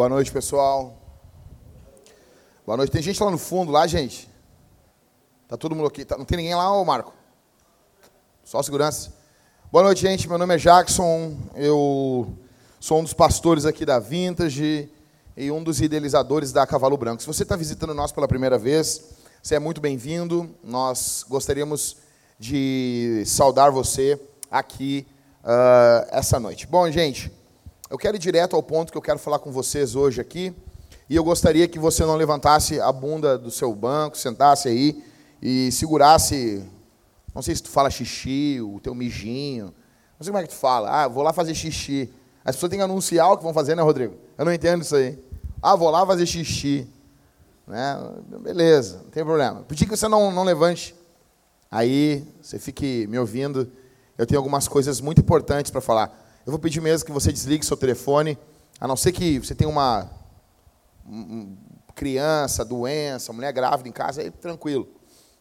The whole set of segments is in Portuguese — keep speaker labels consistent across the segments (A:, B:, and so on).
A: Boa noite, pessoal. Boa noite. Tem gente lá no fundo, lá, gente? Tá todo mundo aqui? Tá- não tem ninguém lá, ô Marco? Só segurança. Boa noite, gente. Meu nome é Jackson. Eu sou um dos pastores aqui da Vintage e um dos idealizadores da Cavalo Branco. Se você está visitando nós pela primeira vez, você é muito bem-vindo. Nós gostaríamos de saudar você aqui uh, essa noite. Bom, gente, eu quero ir direto ao ponto que eu quero falar com vocês hoje aqui. E eu gostaria que você não levantasse a bunda do seu banco, sentasse aí e segurasse. Não sei se tu fala xixi, o teu mijinho. Não sei como é que tu fala. Ah, vou lá fazer xixi. As pessoas têm que anunciar o que vão fazer, né, Rodrigo? Eu não entendo isso aí. Ah, vou lá fazer xixi. Né? Beleza, não tem problema. Pedir que você não, não levante. Aí, você fique me ouvindo. Eu tenho algumas coisas muito importantes para falar. Eu vou pedir mesmo que você desligue seu telefone, a não ser que você tenha uma criança, doença, mulher grávida em casa, aí tranquilo,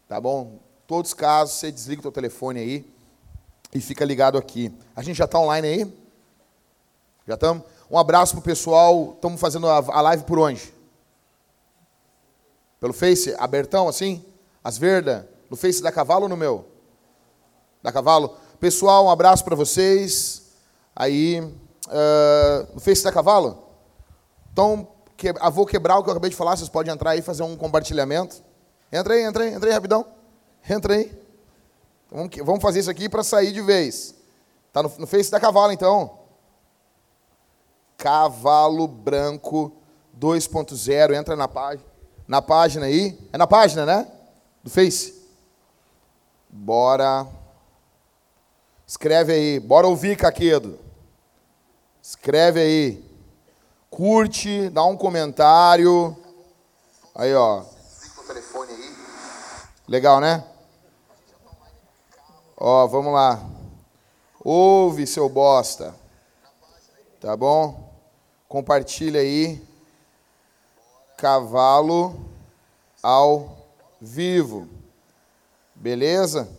A: tá bom? Todos os casos, você desliga o seu telefone aí e fica ligado aqui. A gente já está online aí? Já estamos? Um abraço para o pessoal. Estamos fazendo a live por onde? Pelo Face? Abertão, assim? As verdas? No Face da Cavalo ou no meu? Da Cavalo? Pessoal, um abraço para vocês. Aí, uh, no Face da Cavalo? Então, que, ah, vou quebrar o que eu acabei de falar, vocês podem entrar aí e fazer um compartilhamento. Entra aí, entra aí, entra aí rapidão. Entra aí. Vamos, vamos fazer isso aqui para sair de vez. Tá no, no Face da Cavalo, então. Cavalo Branco 2.0. Entra na página. Na página aí. É na página, né? Do Face. Bora. Escreve aí. Bora ouvir, Caquedo. Escreve aí. Curte, dá um comentário. Aí, ó. Legal, né? Ó, vamos lá. Ouve, seu bosta. Tá bom? Compartilha aí. Cavalo ao vivo. Beleza?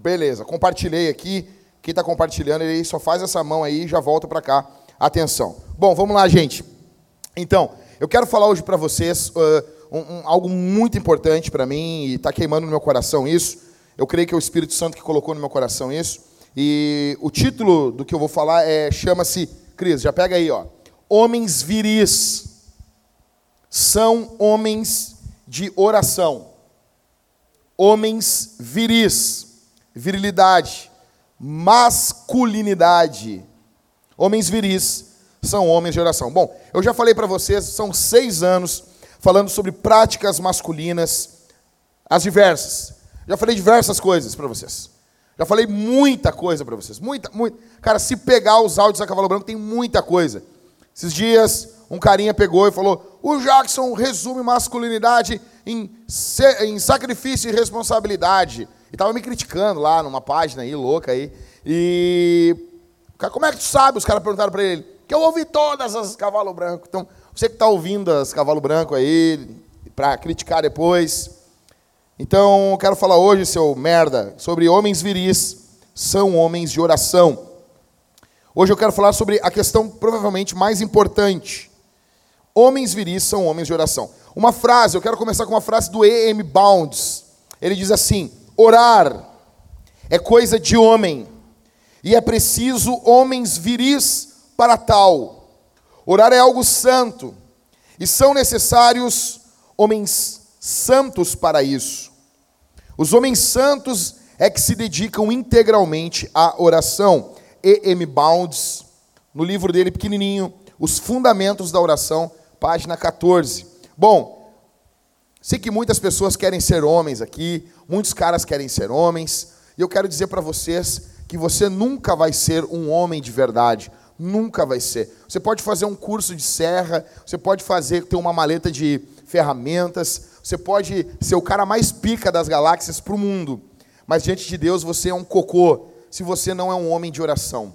A: Beleza, compartilhei aqui. Quem está compartilhando, ele só faz essa mão aí e já volta para cá. Atenção. Bom, vamos lá, gente. Então, eu quero falar hoje para vocês uh, um, um, algo muito importante para mim e está queimando no meu coração isso. Eu creio que é o Espírito Santo que colocou no meu coração isso. E o título do que eu vou falar é chama-se, Cris, já pega aí, ó. Homens viris são homens de oração. Homens viris, virilidade, masculinidade. Homens viris são homens de oração. Bom, eu já falei para vocês, são seis anos falando sobre práticas masculinas, as diversas. Já falei diversas coisas para vocês. Já falei muita coisa para vocês. Muita, muita. Cara, se pegar os áudios da Cavalo Branco, tem muita coisa. Esses dias, um carinha pegou e falou: o Jackson resume masculinidade em, em sacrifício e responsabilidade. E estava me criticando lá numa página aí, louca aí. E. Cara, como é que tu sabe? Os caras perguntaram para ele. Que eu ouvi todas as Cavalo Branco. Então, você que está ouvindo as Cavalo Branco aí, para criticar depois. Então, eu quero falar hoje, seu merda, sobre homens viris são homens de oração. Hoje eu quero falar sobre a questão provavelmente mais importante. Homens viris são homens de oração. Uma frase, eu quero começar com uma frase do E.M. Bounds. Ele diz assim: Orar é coisa de homem, e é preciso homens viris para tal. Orar é algo santo, e são necessários homens santos para isso. Os homens santos é que se dedicam integralmente à oração. E.M. Bounds, no livro dele pequenininho, Os Fundamentos da Oração, página 14. Bom, Sei que muitas pessoas querem ser homens aqui, muitos caras querem ser homens, e eu quero dizer para vocês que você nunca vai ser um homem de verdade, nunca vai ser. Você pode fazer um curso de serra, você pode fazer ter uma maleta de ferramentas, você pode ser o cara mais pica das galáxias para o mundo, mas diante de Deus você é um cocô, se você não é um homem de oração.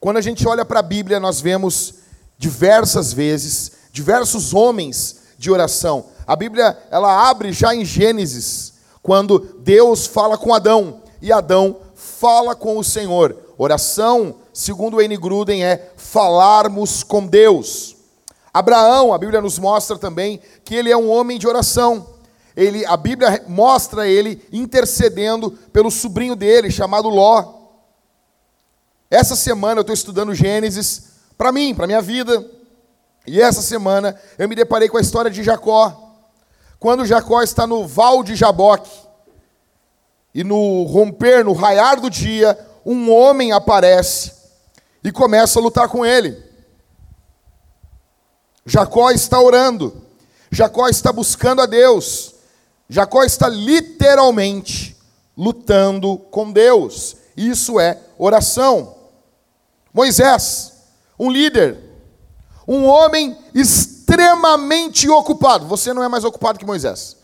A: Quando a gente olha para a Bíblia, nós vemos diversas vezes diversos homens de oração. A Bíblia, ela abre já em Gênesis, quando Deus fala com Adão e Adão fala com o Senhor. Oração, segundo N. Gruden, é falarmos com Deus. Abraão, a Bíblia nos mostra também que ele é um homem de oração. Ele, a Bíblia mostra ele intercedendo pelo sobrinho dele, chamado Ló. Essa semana eu estou estudando Gênesis para mim, para minha vida. E essa semana eu me deparei com a história de Jacó. Quando Jacó está no val de Jaboque, e no romper, no raiar do dia, um homem aparece e começa a lutar com ele. Jacó está orando, Jacó está buscando a Deus, Jacó está literalmente lutando com Deus. Isso é oração. Moisés, um líder, um homem extremamente ocupado. Você não é mais ocupado que Moisés.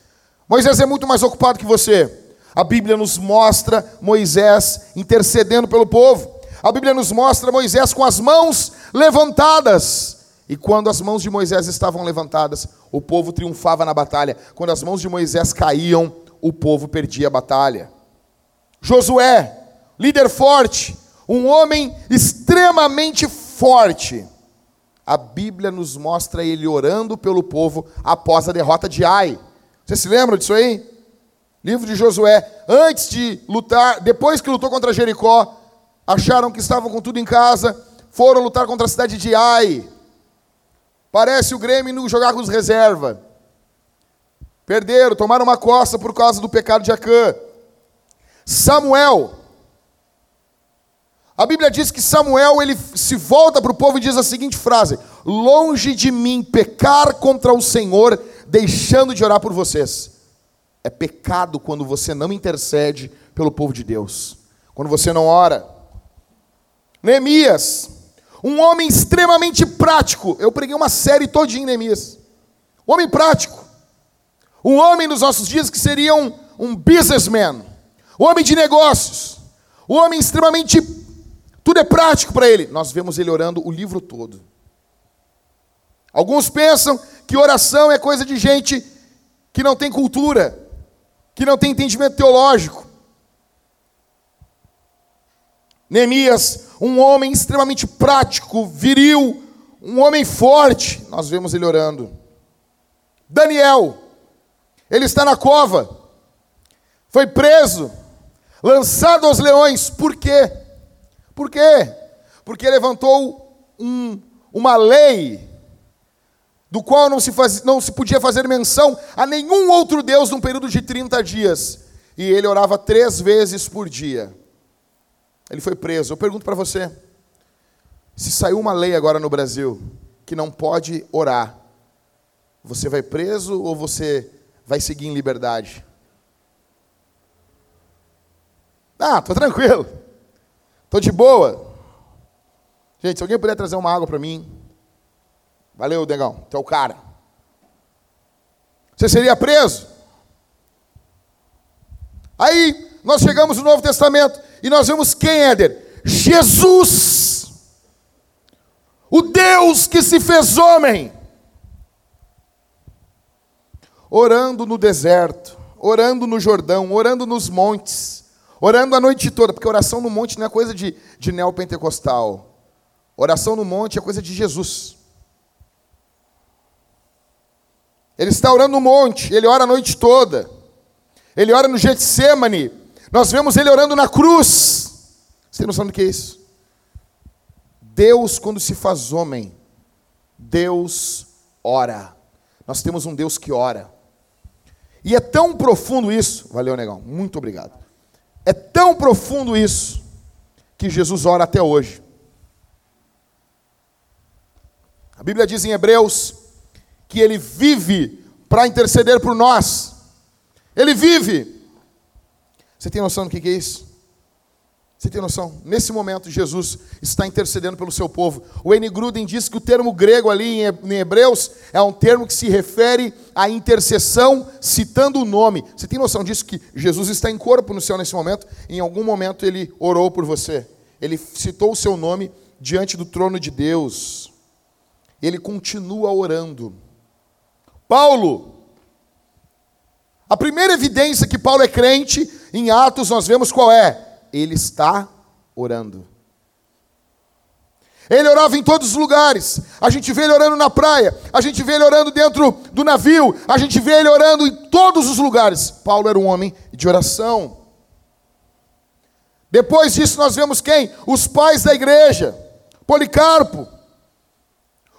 A: Moisés é muito mais ocupado que você. A Bíblia nos mostra Moisés intercedendo pelo povo. A Bíblia nos mostra Moisés com as mãos levantadas. E quando as mãos de Moisés estavam levantadas, o povo triunfava na batalha. Quando as mãos de Moisés caíam, o povo perdia a batalha. Josué, líder forte, um homem extremamente forte a Bíblia nos mostra ele orando pelo povo após a derrota de Ai. Você se lembra disso aí? Livro de Josué. Antes de lutar, depois que lutou contra Jericó, acharam que estavam com tudo em casa, foram lutar contra a cidade de Ai. Parece o Grêmio jogar com os reserva. Perderam, tomaram uma coça por causa do pecado de Acã. Samuel, a Bíblia diz que Samuel ele se volta para o povo e diz a seguinte frase: Longe de mim pecar contra o Senhor, deixando de orar por vocês. É pecado quando você não intercede pelo povo de Deus, quando você não ora. Neemias, um homem extremamente prático. Eu preguei uma série todinha em Neemias. Homem prático. Um homem nos nossos dias que seria um, um businessman. Um homem de negócios. Um homem extremamente tudo é prático para ele. Nós vemos ele orando o livro todo. Alguns pensam que oração é coisa de gente que não tem cultura, que não tem entendimento teológico. Neemias, um homem extremamente prático, viril, um homem forte, nós vemos ele orando. Daniel, ele está na cova, foi preso, lançado aos leões, por quê? Por quê? Porque levantou um, uma lei do qual não se, faz, não se podia fazer menção a nenhum outro Deus num período de 30 dias. E ele orava três vezes por dia. Ele foi preso. Eu pergunto para você: se saiu uma lei agora no Brasil que não pode orar, você vai preso ou você vai seguir em liberdade? Ah, tô tranquilo. Estou de boa. Gente, se alguém puder trazer uma água para mim. Valeu, Degão. Tu é o cara. Você seria preso? Aí nós chegamos no Novo Testamento e nós vemos quem, Éder? Jesus. O Deus que se fez homem. Orando no deserto, orando no Jordão, orando nos montes Orando a noite toda, porque oração no monte não é coisa de, de neopentecostal. Oração no monte é coisa de Jesus. Ele está orando no monte, ele ora a noite toda. Ele ora no Getsemane. Nós vemos ele orando na cruz. Você tem noção do que é isso? Deus, quando se faz homem, Deus ora. Nós temos um Deus que ora. E é tão profundo isso. Valeu, negão. Muito obrigado. É tão profundo isso que Jesus ora até hoje. A Bíblia diz em Hebreus que ele vive para interceder por nós. Ele vive. Você tem noção do que é isso? Você tem noção? Nesse momento, Jesus está intercedendo pelo seu povo. O N. Gruden diz que o termo grego ali em Hebreus é um termo que se refere à intercessão citando o nome. Você tem noção disso? Que Jesus está em corpo no céu nesse momento? Em algum momento ele orou por você. Ele citou o seu nome diante do trono de Deus. Ele continua orando. Paulo, a primeira evidência que Paulo é crente, em Atos nós vemos qual é ele está orando. Ele orava em todos os lugares. A gente vê ele orando na praia, a gente vê ele orando dentro do navio, a gente vê ele orando em todos os lugares. Paulo era um homem de oração. Depois disso, nós vemos quem? Os pais da igreja. Policarpo,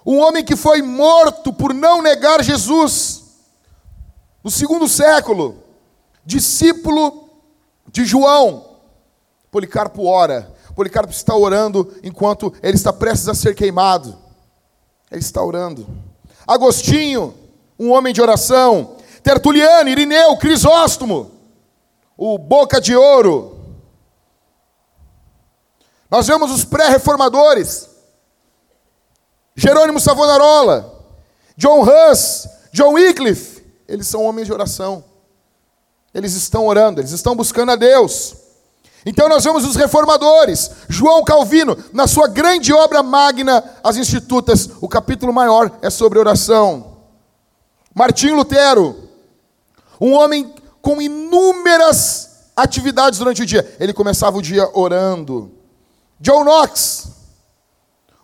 A: um homem que foi morto por não negar Jesus. No segundo século, discípulo de João. Policarpo ora. Policarpo está orando enquanto ele está prestes a ser queimado. Ele está orando. Agostinho, um homem de oração. Tertuliano, Irineu, Crisóstomo, o boca de ouro. Nós vemos os pré-reformadores. Jerônimo Savonarola, John Hus, John Wycliffe. Eles são homens de oração. Eles estão orando, eles estão buscando a Deus. Então nós vemos os reformadores, João Calvino, na sua grande obra magna, As Institutas, o capítulo maior é sobre oração. Martim Lutero, um homem com inúmeras atividades durante o dia, ele começava o dia orando. John Knox,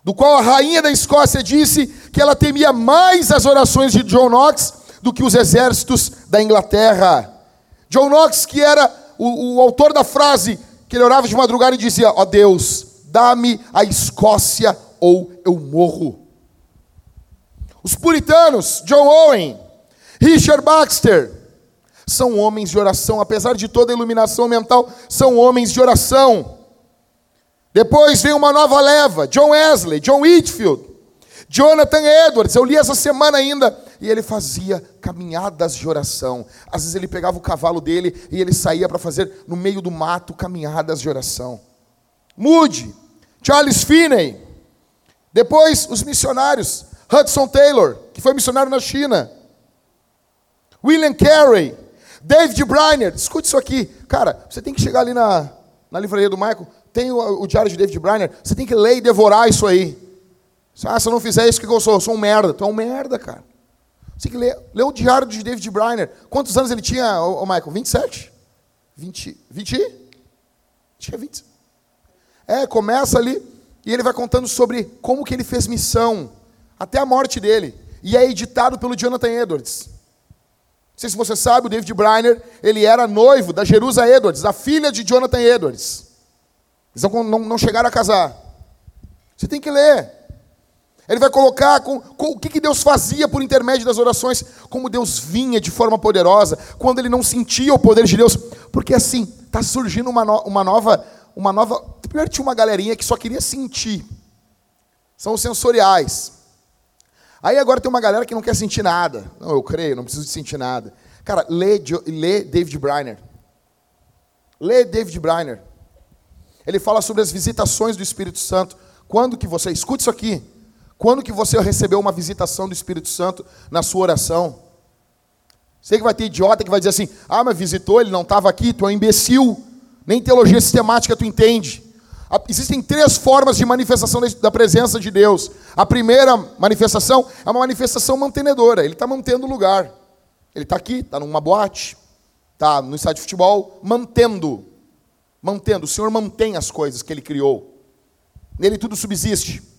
A: do qual a rainha da Escócia disse que ela temia mais as orações de John Knox do que os exércitos da Inglaterra. John Knox, que era o, o autor da frase que ele orava de madrugada e dizia: Ó oh Deus, dá-me a Escócia ou eu morro. Os puritanos, John Owen, Richard Baxter, são homens de oração, apesar de toda a iluminação mental, são homens de oração. Depois vem uma nova leva, John Wesley, John Whitfield, Jonathan Edwards, eu li essa semana ainda, e ele fazia caminhadas de oração. Às vezes ele pegava o cavalo dele e ele saía para fazer no meio do mato caminhadas de oração. Moody, Charles Finney, depois os missionários, Hudson Taylor, que foi missionário na China, William Carey, David Briner, escute isso aqui, cara, você tem que chegar ali na, na livraria do Michael, tem o, o diário de David Briner, você tem que ler e devorar isso aí. Ah, se eu não fizer isso, o que eu sou? Eu sou um merda. Tu é um merda, cara. Você tem que ler, ler o diário de David Briner. Quantos anos ele tinha, ô, ô Michael? 27? 20? 20? Tinha 20. É, começa ali e ele vai contando sobre como que ele fez missão até a morte dele. E é editado pelo Jonathan Edwards. Não sei se você sabe, o David Briner, ele era noivo da Jerusa Edwards, a filha de Jonathan Edwards. Eles não, não, não chegaram a casar. Você tem que ler. Ele vai colocar com, com, o que, que Deus fazia por intermédio das orações, como Deus vinha de forma poderosa, quando ele não sentia o poder de Deus, porque assim, está surgindo uma, no, uma nova, uma nova. Primeiro tinha uma galerinha que só queria sentir, são os sensoriais. Aí agora tem uma galera que não quer sentir nada. Não, eu creio, não preciso de sentir nada. Cara, lê, lê David Briner. Lê David Briner. Ele fala sobre as visitações do Espírito Santo. Quando que você, escute isso aqui, quando que você recebeu uma visitação do Espírito Santo na sua oração? Sei que vai ter idiota que vai dizer assim, ah, mas visitou, ele não estava aqui, tu é um imbecil. Nem teologia sistemática tu entende. Existem três formas de manifestação da presença de Deus. A primeira manifestação é uma manifestação mantenedora. Ele está mantendo o lugar. Ele está aqui, está numa boate, está no estádio de futebol, mantendo mantendo. O Senhor mantém as coisas que Ele criou. Nele tudo subsiste.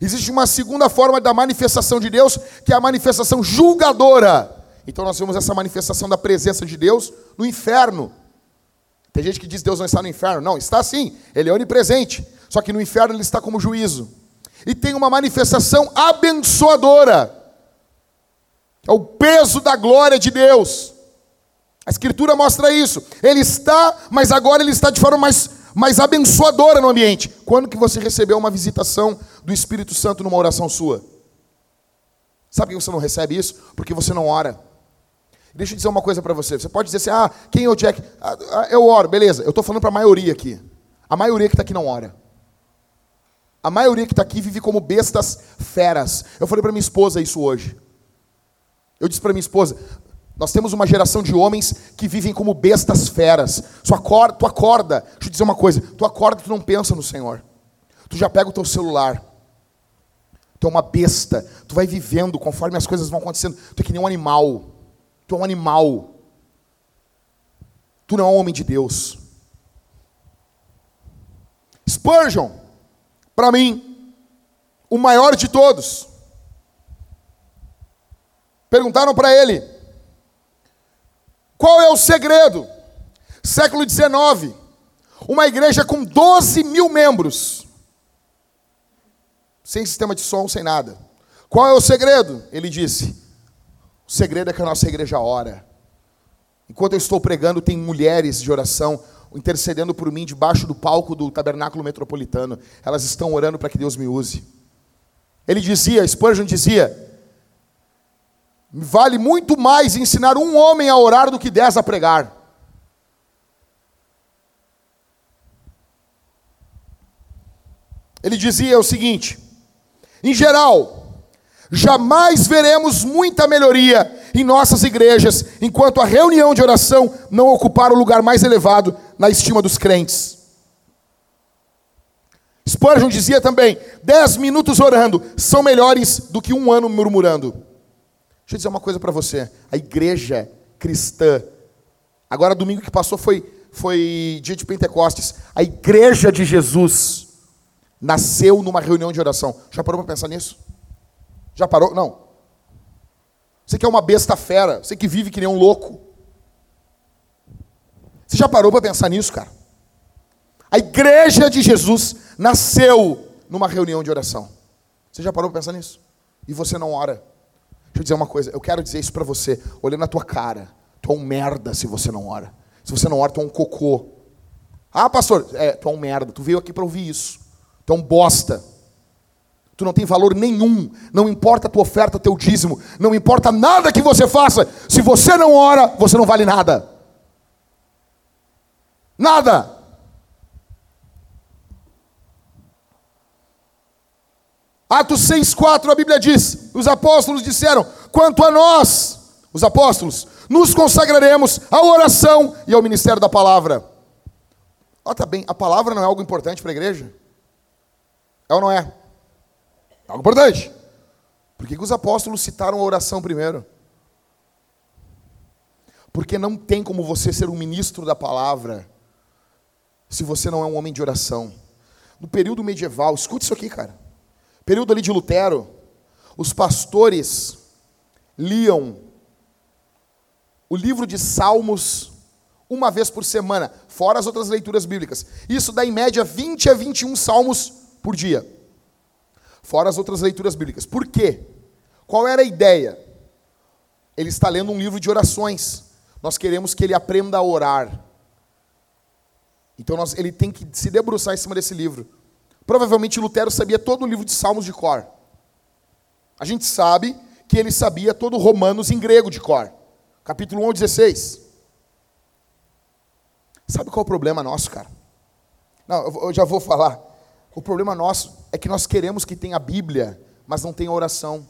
A: Existe uma segunda forma da manifestação de Deus, que é a manifestação julgadora. Então nós vemos essa manifestação da presença de Deus no inferno. Tem gente que diz que Deus não está no inferno. Não, está sim. Ele é onipresente. Só que no inferno ele está como juízo. E tem uma manifestação abençoadora. É o peso da glória de Deus. A Escritura mostra isso. Ele está, mas agora ele está de forma mais, mais abençoadora no ambiente. Quando que você recebeu uma visitação do Espírito Santo numa oração sua? Sabe por que você não recebe isso? Porque você não ora. Deixa eu dizer uma coisa para você. Você pode dizer assim, ah, quem é o Jack? Ah, ah eu oro, beleza. Eu estou falando para a maioria aqui. A maioria que está aqui não ora. A maioria que está aqui vive como bestas feras. Eu falei para minha esposa isso hoje. Eu disse para minha esposa, nós temos uma geração de homens que vivem como bestas feras. Tu acorda, tu acorda, deixa eu dizer uma coisa, tu acorda e tu não pensa no Senhor. Tu já pega o teu celular. Tu é uma besta. Tu vai vivendo conforme as coisas vão acontecendo. Tu é que nem um animal. Tu é um animal. Tu não é um homem de Deus. Spurgeon, para mim, o maior de todos. Perguntaram para ele: qual é o segredo? Século XIX, uma igreja com 12 mil membros, sem sistema de som, sem nada. Qual é o segredo? Ele disse: o segredo é que a nossa igreja ora. Enquanto eu estou pregando, tem mulheres de oração intercedendo por mim debaixo do palco do tabernáculo metropolitano. Elas estão orando para que Deus me use. Ele dizia, Spurgeon dizia, vale muito mais ensinar um homem a orar do que dez a pregar. Ele dizia o seguinte: em geral, jamais veremos muita melhoria em nossas igrejas enquanto a reunião de oração não ocupar o lugar mais elevado na estima dos crentes. Spurgeon dizia também: dez minutos orando são melhores do que um ano murmurando. Deixa eu dizer uma coisa para você: a igreja cristã, agora domingo que passou foi, foi dia de Pentecostes, a igreja de Jesus nasceu numa reunião de oração. Já parou para pensar nisso? Já parou? Não. Você que é uma besta fera, você que vive que nem um louco. Você já parou para pensar nisso, cara? A igreja de Jesus nasceu numa reunião de oração. Você já parou para pensar nisso? E você não ora. Deixa eu dizer uma coisa, eu quero dizer isso para você, olhando na tua cara. Tu é um merda se você não ora. Se você não ora, tu é um cocô. Ah, pastor, é, tu é um merda. Tu veio aqui para ouvir isso. Tu é um bosta. Tu não tem valor nenhum. Não importa a tua oferta, teu dízimo. Não importa nada que você faça. Se você não ora, você não vale nada. Nada. Atos 6,4 a Bíblia diz: os apóstolos disseram: quanto a nós, os apóstolos, nos consagraremos à oração e ao ministério da palavra. Nota bem, a palavra não é algo importante para a igreja? É ou não é? É algo importante. Por que, que os apóstolos citaram a oração primeiro? Porque não tem como você ser um ministro da palavra se você não é um homem de oração. No período medieval, escute isso aqui, cara. Período ali de Lutero, os pastores liam o livro de Salmos uma vez por semana, fora as outras leituras bíblicas. Isso dá em média 20 a 21 salmos por dia. Fora as outras leituras bíblicas. Por quê? Qual era a ideia? Ele está lendo um livro de orações. Nós queremos que ele aprenda a orar. Então nós, ele tem que se debruçar em cima desse livro. Provavelmente Lutero sabia todo o livro de Salmos de cor. A gente sabe que ele sabia todo Romanos em grego de cor. Capítulo 1 ao 16. Sabe qual é o problema nosso, cara? Não, eu já vou falar. O problema nosso é que nós queremos que tenha a Bíblia, mas não tem oração.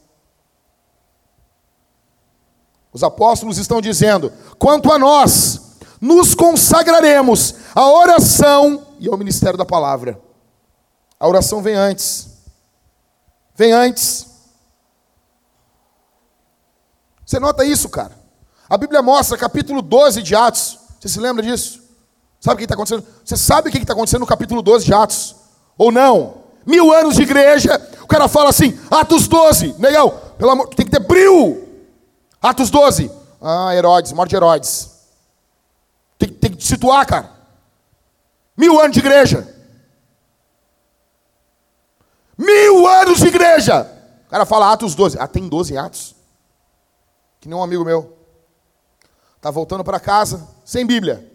A: Os apóstolos estão dizendo: quanto a nós, nos consagraremos à oração e ao ministério da palavra. A oração vem antes. Vem antes. Você nota isso, cara? A Bíblia mostra, capítulo 12 de Atos. Você se lembra disso? Sabe o que está acontecendo? Você sabe o que está acontecendo no capítulo 12 de Atos? Ou não? Mil anos de igreja, o cara fala assim, Atos 12, negão, pelo amor, tem que ter brilho. Atos 12. Ah, Herodes, morte de Herodes. Tem, tem que situar, cara. Mil anos de igreja. Mil anos de igreja. O cara fala Atos 12. Ah, tem 12 Atos. Que nem um amigo meu. Tá voltando para casa sem Bíblia.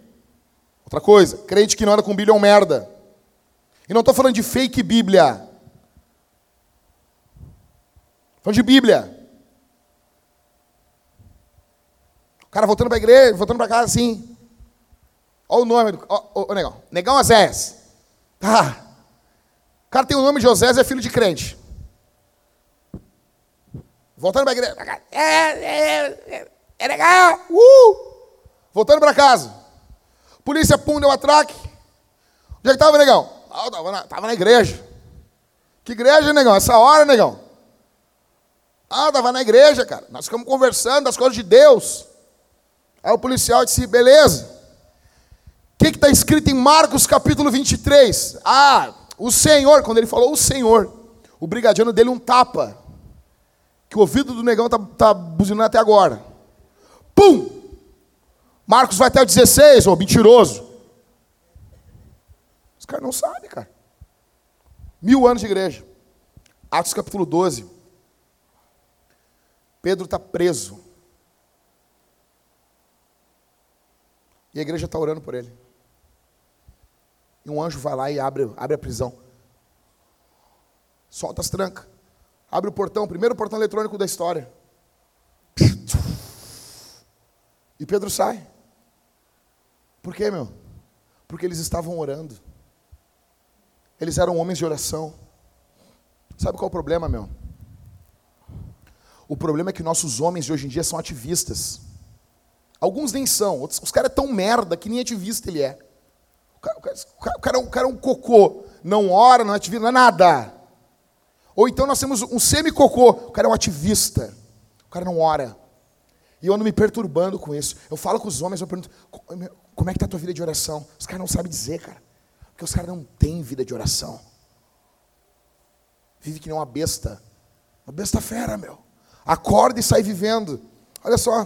A: Outra coisa, crente que não anda com Bíblia é um merda. E não estou falando de fake Bíblia. Falando de Bíblia. O cara voltando para a igreja, voltando para casa assim. Olha o nome do. Ó, negão. Negão Azés. Ah, o cara tem o nome de José, é filho de crente. Voltando para a igreja. É, é, é, é legal. Uh! Voltando para casa. Polícia, pum, deu atraque. Onde é que estava, negão? Ah, estava na, tava na igreja. Que igreja, negão? Essa hora, negão? Ah, estava na igreja, cara. Nós ficamos conversando das coisas de Deus. Aí o policial disse, beleza. O que está escrito em Marcos capítulo 23? Ah, o Senhor, quando ele falou o Senhor, o brigadiano dele um tapa. Que o ouvido do negão tá, tá buzinando até agora. Pum! Marcos vai até o 16, ô mentiroso. Os caras não sabem, cara. Mil anos de igreja. Atos capítulo 12. Pedro está preso. E a igreja está orando por ele. E um anjo vai lá e abre, abre a prisão. Solta as trancas. Abre o portão, primeiro portão eletrônico da história. E Pedro sai. Por quê, meu? Porque eles estavam orando. Eles eram homens de oração. Sabe qual é o problema, meu? O problema é que nossos homens de hoje em dia são ativistas. Alguns nem são. Os caras é tão merda que nem ativista ele é. O cara, o, cara, o, cara, é um cocô. Não ora, não é ativista, não é nada. Ou então nós temos um semi-cocô. O cara é um ativista. O cara não ora. E eu ando me perturbando com isso. Eu falo com os homens, eu pergunto, como é que está a tua vida de oração? Os caras não sabem dizer, cara. Porque os caras não têm vida de oração. Vive que nem uma besta. Uma besta fera, meu. Acorda e sai vivendo. Olha só.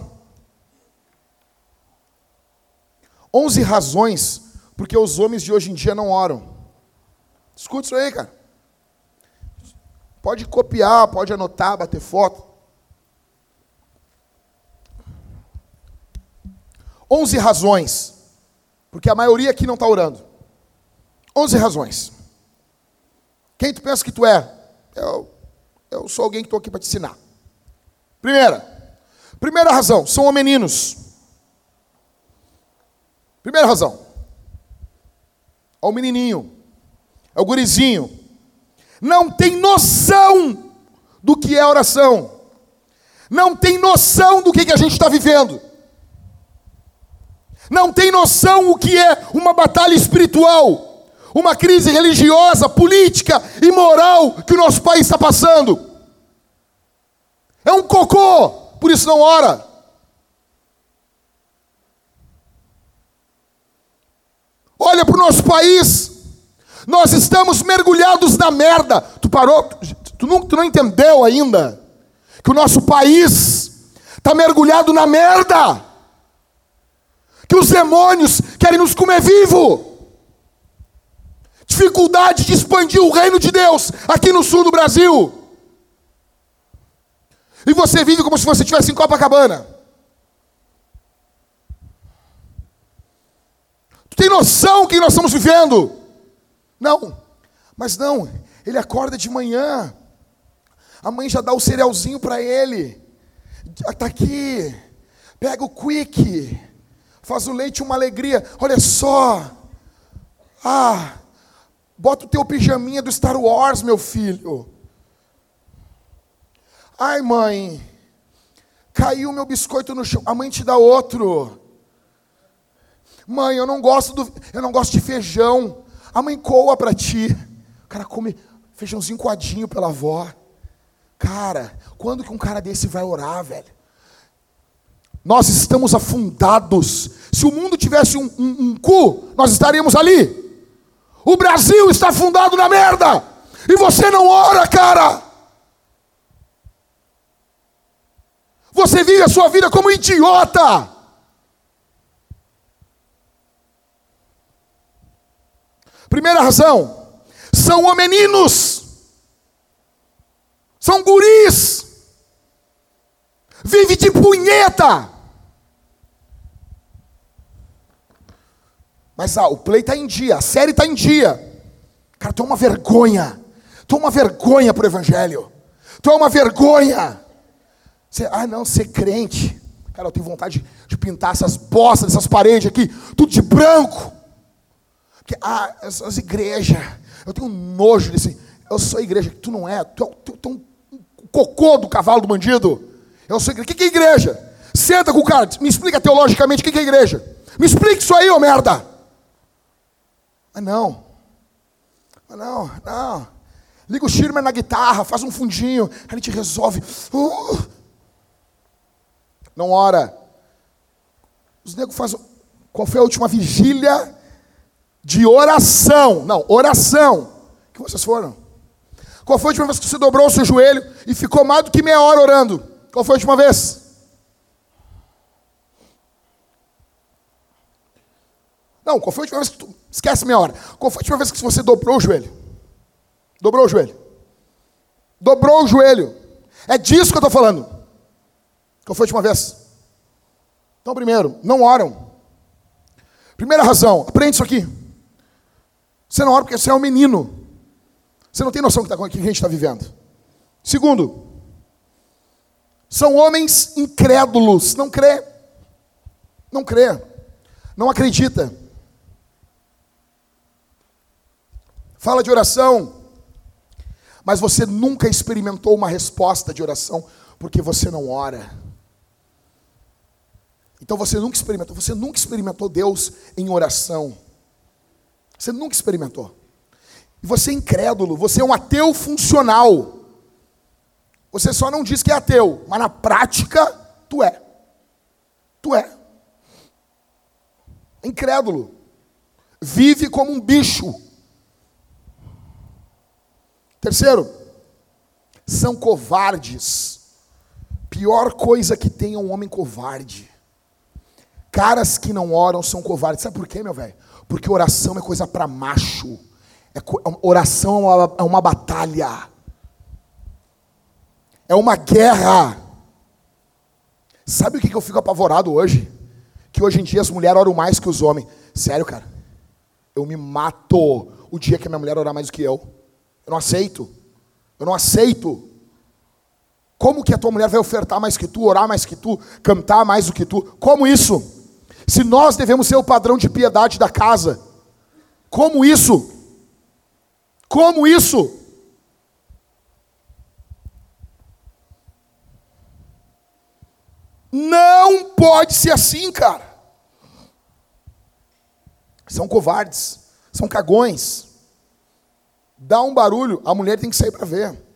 A: Onze razões porque os homens de hoje em dia não oram. Escuta isso aí, cara. Pode copiar, pode anotar, bater foto. Onze razões, porque a maioria aqui não está orando. Onze razões. Quem tu pensa que tu é? Eu, eu sou alguém que estou aqui para te ensinar. Primeira, primeira razão, são homeninos. Primeira razão. O menininho, o gurizinho. Não tem noção do que é oração. Não tem noção do que, que a gente está vivendo. Não tem noção o que é uma batalha espiritual, uma crise religiosa, política e moral que o nosso país está passando. É um cocô, por isso não ora. Olha para o nosso país. Nós estamos mergulhados na merda. Tu parou? Tu não, tu não entendeu ainda que o nosso país está mergulhado na merda. Que os demônios querem nos comer vivo. Dificuldade de expandir o reino de Deus aqui no sul do Brasil. E você vive como se você estivesse em Copacabana. Tem noção que nós estamos vivendo? Não. Mas não, ele acorda de manhã. A mãe já dá o cerealzinho para ele. Está aqui. Pega o quick. Faz o leite uma alegria. Olha só. Ah, bota o teu pijaminha do Star Wars, meu filho. Ai, mãe, caiu meu biscoito no chão. A mãe te dá outro. Mãe, eu não gosto do, eu não gosto de feijão. A mãe coa para ti. O cara come feijãozinho coadinho pela avó. Cara, quando que um cara desse vai orar, velho? Nós estamos afundados. Se o mundo tivesse um, um, um cu, nós estaríamos ali. O Brasil está afundado na merda. E você não ora, cara. Você vive a sua vida como idiota. Primeira razão, são homeninos, são guris, vive de punheta. Mas ah, o play está em dia, a série está em dia. Cara, tu é uma vergonha. Tu é uma vergonha para o evangelho. Tu é uma vergonha. Você, ah, não, ser crente. Cara, eu tenho vontade de, de pintar essas bostas, essas paredes aqui, tudo de branco. Que, ah, essas igrejas, eu tenho nojo desse. Eu sou igreja, tu não é, tu é, tu, tu é um cocô do cavalo do bandido. Eu sou igreja. O que, que é igreja? Senta com o cara, me explica teologicamente o que, que é igreja. Me explica isso aí, ô merda. Mas não. Mas não, não. Liga o Schirmer na guitarra, faz um fundinho, a gente resolve. Uh. Não ora. Os negros fazem. Qual foi a última vigília de oração. Não, oração. que vocês foram? Qual foi a última vez que você dobrou o seu joelho e ficou mais do que meia hora orando? Qual foi a última vez? Não, qual foi a última vez que tu. Esquece meia hora. Qual foi a última vez que você dobrou o joelho? Dobrou o joelho. Dobrou o joelho. É disso que eu estou falando. Qual foi a última vez? Então, primeiro, não oram. Primeira razão, aprende isso aqui. Você não ora porque você é um menino. Você não tem noção do tá, que a gente está vivendo. Segundo, são homens incrédulos, não crê. Não crê. Não acredita. Fala de oração, mas você nunca experimentou uma resposta de oração porque você não ora. Então você nunca experimentou, você nunca experimentou Deus em oração. Você nunca experimentou. E você é incrédulo, você é um ateu funcional. Você só não diz que é ateu, mas na prática tu é. Tu é. Incrédulo. Vive como um bicho. Terceiro, são covardes. Pior coisa que tem é um homem covarde. Caras que não oram são covardes. Sabe por quê, meu velho? Porque oração é coisa para macho. É, oração é uma, é uma batalha. É uma guerra. Sabe o que eu fico apavorado hoje? Que hoje em dia as mulheres oram mais que os homens. Sério, cara. Eu me mato o dia que a minha mulher orar mais do que eu. Eu não aceito. Eu não aceito. Como que a tua mulher vai ofertar mais que tu, orar mais que tu, cantar mais do que tu? Como isso? Se nós devemos ser o padrão de piedade da casa, como isso? Como isso? Não pode ser assim, cara. São covardes, são cagões. Dá um barulho, a mulher tem que sair para ver.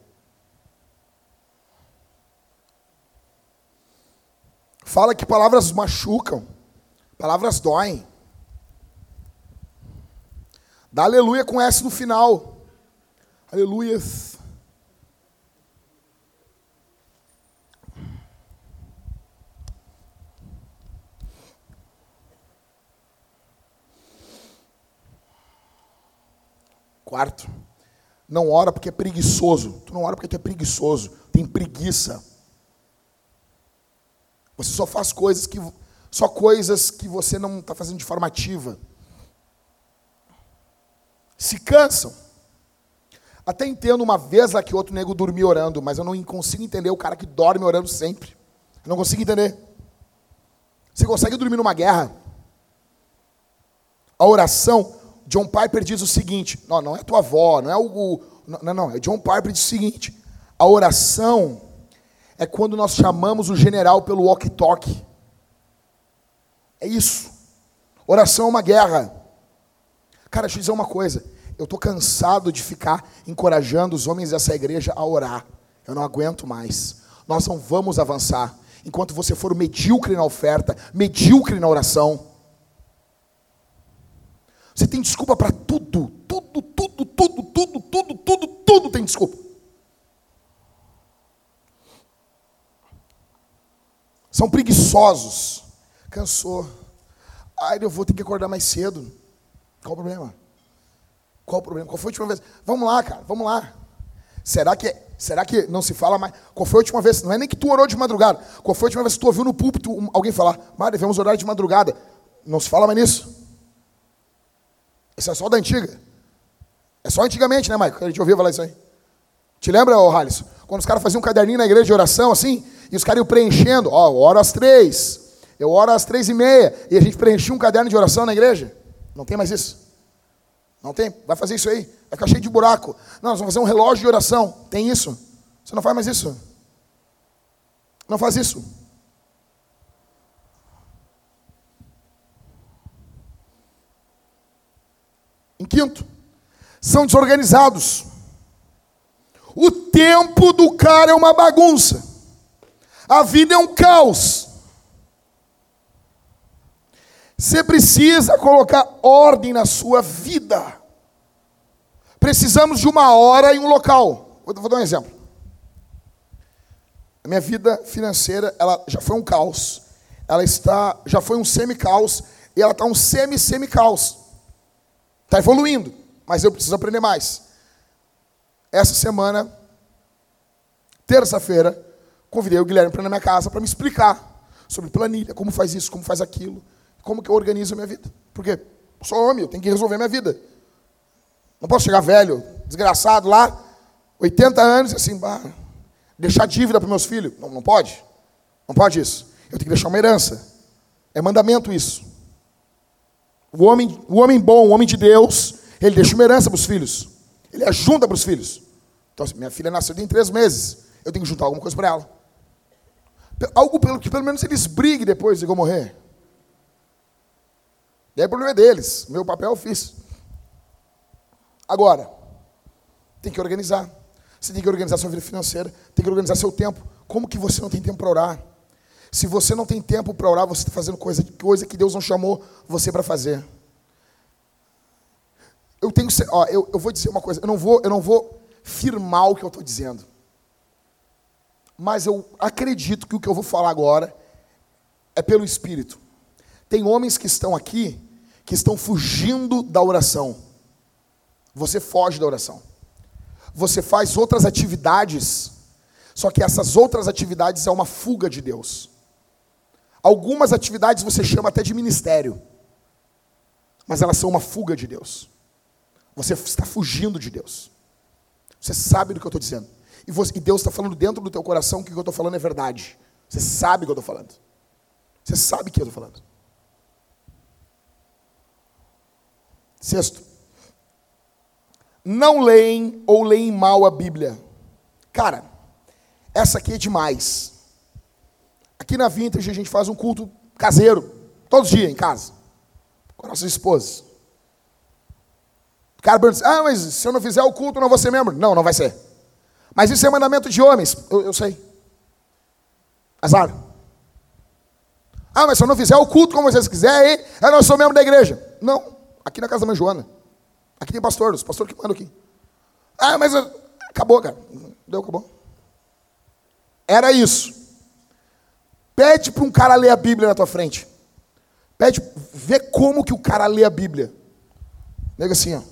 A: Fala que palavras machucam. Palavras doem. Dá aleluia com S no final. Aleluias. Quarto, não ora porque é preguiçoso. Tu não ora porque tu é preguiçoso. Tem preguiça. Você só faz coisas que só coisas que você não está fazendo de forma ativa. Se cansam. Até entendo uma vez lá que outro nego dormia orando, mas eu não consigo entender o cara que dorme orando sempre. Eu não consigo entender. Você consegue dormir numa guerra? A oração, John Piper diz o seguinte: não, não é tua avó, não é o. Não, não, é John Piper diz o seguinte: a oração é quando nós chamamos o general pelo walkie-talkie. É isso. Oração é uma guerra. Cara, deixa eu dizer uma coisa. Eu estou cansado de ficar encorajando os homens dessa igreja a orar. Eu não aguento mais. Nós não vamos avançar enquanto você for medíocre na oferta, medíocre na oração. Você tem desculpa para tudo, tudo, tudo, tudo, tudo, tudo, tudo, tudo tem desculpa. São preguiçosos. Cansou. Ai, eu vou ter que acordar mais cedo. Qual o problema? Qual o problema? Qual foi a última vez? Vamos lá, cara, vamos lá. Será que, será que não se fala mais? Qual foi a última vez? Não é nem que tu orou de madrugada. Qual foi a última vez que tu ouviu no púlpito alguém falar, mas devemos orar de madrugada? Não se fala mais nisso. Isso é só da antiga. É só antigamente, né, Maico? A gente ouvia falar isso aí. Te lembra, ô Halisson? Quando os caras faziam um caderninho na igreja de oração, assim, e os caras iam preenchendo, ó, oro às três, eu oro às três e meia, e a gente preenchia um caderno de oração na igreja. Não tem mais isso. Não tem? Vai fazer isso aí. Vai ficar cheio de buraco. Não, nós vamos fazer um relógio de oração. Tem isso? Você não faz mais isso. Não faz isso. Em quinto, são desorganizados. O tempo do cara é uma bagunça. A vida é um caos. Você precisa colocar ordem na sua vida. Precisamos de uma hora e um local. Vou, vou dar um exemplo. A minha vida financeira, ela já foi um caos. Ela está, já foi um semi-caos e ela está um semi-semi-caos. Está evoluindo, mas eu preciso aprender mais. Essa semana, terça-feira, convidei o Guilherme para ir na minha casa para me explicar sobre planilha, como faz isso, como faz aquilo, como que eu organizo a minha vida. Porque sou homem, eu tenho que resolver a minha vida. Não posso chegar velho, desgraçado lá, 80 anos, e assim, bah, deixar dívida para meus filhos. Não, não pode. Não pode isso. Eu tenho que deixar uma herança. É mandamento isso. O homem, o homem bom, o homem de Deus, ele deixa uma herança para os filhos. Ele ajunta para os filhos. Então, assim, minha filha nasceu em três meses. Eu tenho que juntar alguma coisa para ela. Algo pelo que pelo menos eles briguem depois de eu morrer. E aí o problema é deles. Meu papel eu fiz. Agora, tem que organizar. Você tem que organizar sua vida financeira, tem que organizar seu tempo. Como que você não tem tempo para orar? Se você não tem tempo para orar, você está fazendo coisa, coisa que Deus não chamou você para fazer. Eu tenho, ó, eu, eu vou dizer uma coisa. Eu não vou, eu não vou firmar o que eu estou dizendo. Mas eu acredito que o que eu vou falar agora é pelo Espírito. Tem homens que estão aqui que estão fugindo da oração. Você foge da oração. Você faz outras atividades, só que essas outras atividades é uma fuga de Deus. Algumas atividades você chama até de ministério, mas elas são uma fuga de Deus. Você está fugindo de Deus. Você sabe do que eu estou dizendo. E, você, e Deus está falando dentro do teu coração que o que eu estou falando é verdade. Você sabe o que eu estou falando. Você sabe o que eu estou falando. Sexto. Não leem ou leem mal a Bíblia. Cara, essa aqui é demais. Aqui na Vintage a gente faz um culto caseiro, todos os dias em casa, com nossas esposas. O cara pergunta, ah, mas se eu não fizer o culto, não vou ser membro. Não, não vai ser. Mas isso é mandamento de homens. Eu, eu sei. Azar. Ah, mas se eu não fizer o culto como vocês quiserem, eu não sou membro da igreja. Não, aqui na casa da mãe Joana. Aqui tem pastor, os pastores que mandam aqui. Ah, mas acabou, cara. Deu, acabou. Era isso. Pede para um cara ler a Bíblia na tua frente. Pede, vê como que o cara lê a Bíblia. Nega assim, ó.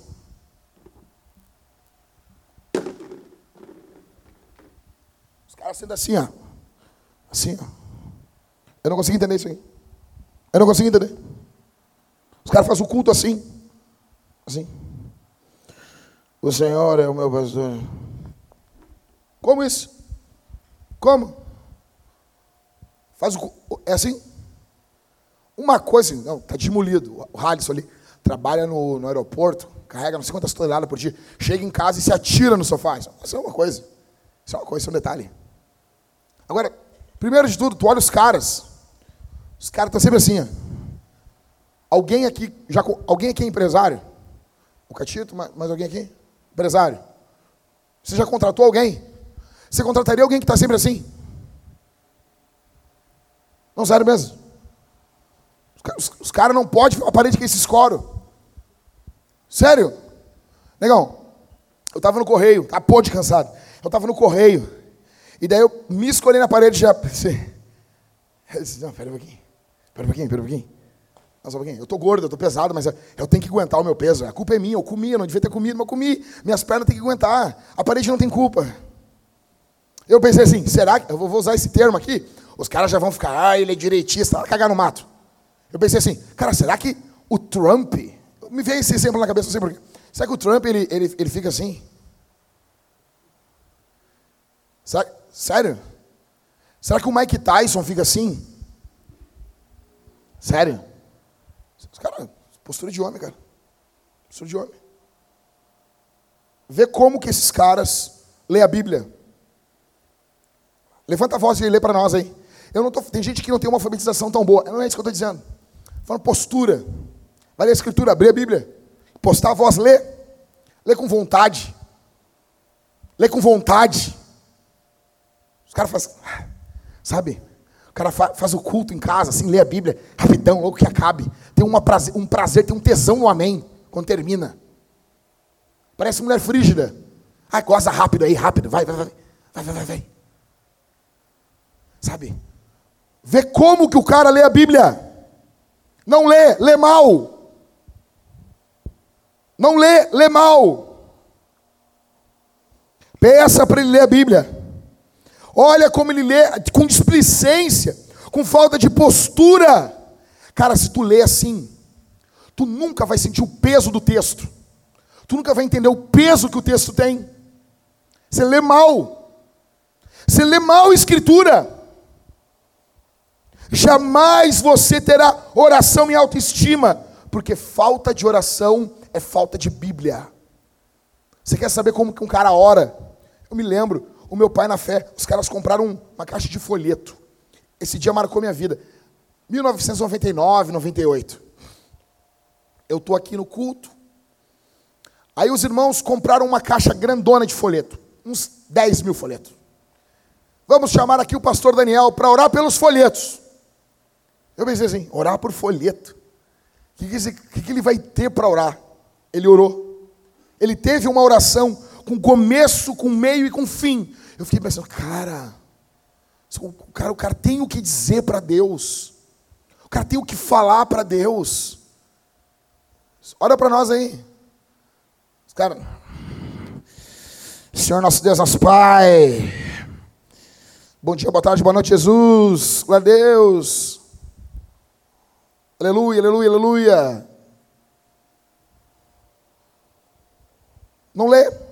A: Os caras sendo assim, ó. Assim, ó. Eu não consigo entender isso aí. Eu não consigo entender. Os caras fazem o culto assim. Assim. O Senhor é o meu pastor. Como isso? Como? Faz o, é assim? Uma coisa, não, está demolido. O Halisson ali trabalha no, no aeroporto, carrega não sei quantas toneladas por dia, chega em casa e se atira no sofá. Isso é uma coisa. Isso é uma coisa, isso é um detalhe. Agora, primeiro de tudo, tu olha os caras. Os caras estão sempre assim, ó. Alguém aqui, já, alguém aqui é empresário? O Catito, mais alguém aqui? Empresário. Você já contratou alguém? Você contrataria alguém que está sempre assim? Não, sério mesmo. Os, os, os caras não podem a parede que esse escoro. Sério. Negão, eu estava no correio, tá pô de cansado. Eu estava no correio. E daí eu me escolhi na parede já pensei. Não, pera um pouquinho. Pera um pouquinho, pera um pouquinho. Eu tô gordo, eu tô pesado, mas eu tenho que aguentar o meu peso. A culpa é minha, eu comi, eu não devia ter comido, mas eu comi. Minhas pernas têm que aguentar. A parede não tem culpa. Eu pensei assim, será que. Eu vou usar esse termo aqui. Os caras já vão ficar, ah, ele é direitista, cagar no mato. Eu pensei assim, cara, será que o Trump. Me veio esse exemplo na cabeça, não sei porquê. Será que o Trump ele, ele, ele fica assim? Será, sério? Será que o Mike Tyson fica assim? Sério? Os caras, postura de homem, cara. Postura de homem. Vê como que esses caras lê a Bíblia. Levanta a voz e lê para nós aí. Eu não tô, tem gente que não tem uma alfabetização tão boa. Não é isso que eu estou dizendo. Falando postura. Vai ler a escritura, abrir a Bíblia. Postar a voz, lê. Lê com vontade. Lê com vontade. Os caras fazem. Sabe? O cara faz o culto em casa, assim, lê a Bíblia, rapidão, logo que acabe. Tem uma prazer, um prazer, tem um tesão no amém quando termina. Parece mulher frígida. Ai, goza rápido aí, rápido. Vai, vai, vai. Vai, vai, vai, vai. Sabe? Vê como que o cara lê a Bíblia. Não lê, lê mal. Não lê, lê mal. Peça para ele ler a Bíblia. Olha como ele lê com displicência, com falta de postura. Cara, se tu lê assim, tu nunca vai sentir o peso do texto. Tu nunca vai entender o peso que o texto tem. Você lê mal. Você lê mal a escritura. Jamais você terá oração em autoestima, porque falta de oração é falta de Bíblia. Você quer saber como que um cara ora? Eu me lembro, o meu pai na fé, os caras compraram uma caixa de folheto. Esse dia marcou minha vida. 1999, 98. Eu estou aqui no culto. Aí os irmãos compraram uma caixa grandona de folheto. Uns 10 mil folhetos. Vamos chamar aqui o pastor Daniel para orar pelos folhetos. Eu pensei assim, orar por folheto. O que, que, que ele vai ter para orar? Ele orou. Ele teve uma oração com começo, com meio e com fim. Eu fiquei pensando, cara, o cara, o cara tem o que dizer para Deus. O cara tem o que falar para Deus. Olha para nós aí. Cara, Senhor nosso Deus, nosso Pai. Bom dia, boa tarde, boa noite, Jesus. Glória a Deus. Aleluia, aleluia, aleluia. Não lê.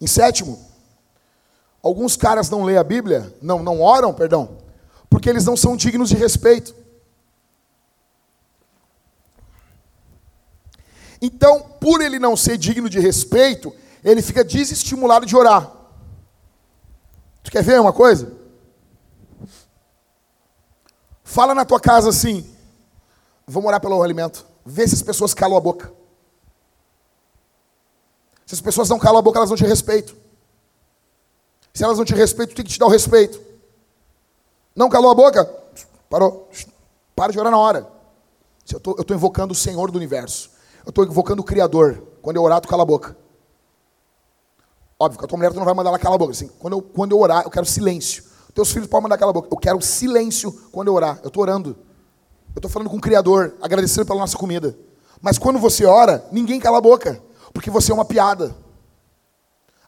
A: Em sétimo, alguns caras não lêem a Bíblia, não, não oram, perdão, porque eles não são dignos de respeito. Então, por ele não ser digno de respeito, ele fica desestimulado de orar. Tu quer ver uma coisa? Fala na tua casa assim: vamos orar pelo alimento. Vê se as pessoas calam a boca. Se as pessoas não calam a boca, elas não te respeitam. Se elas não te respeitam, tem que te dar o respeito. Não calou a boca? Parou. Para de orar na hora. Eu estou invocando o Senhor do universo. Eu estou invocando o Criador. Quando eu orar, tu cala a boca. Óbvio que a tua mulher tu não vai mandar ela calar a boca. Assim, quando, eu, quando eu orar, eu quero silêncio. Teus filhos podem mandar aquela boca. Eu quero silêncio quando eu orar. Eu estou orando. Eu estou falando com o Criador, agradecendo pela nossa comida. Mas quando você ora, ninguém cala a boca. Porque você é uma piada.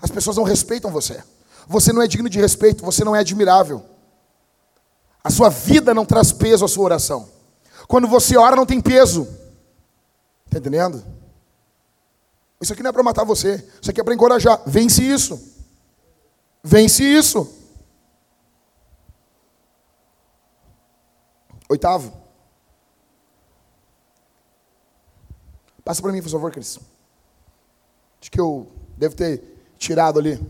A: As pessoas não respeitam você. Você não é digno de respeito, você não é admirável. A sua vida não traz peso à sua oração. Quando você ora, não tem peso. Está entendendo? Isso aqui não é para matar você. Isso aqui é para encorajar. Vence isso. Vence isso. Oitavo. Passa para mim, por favor, Cris. Acho que eu devo ter tirado ali.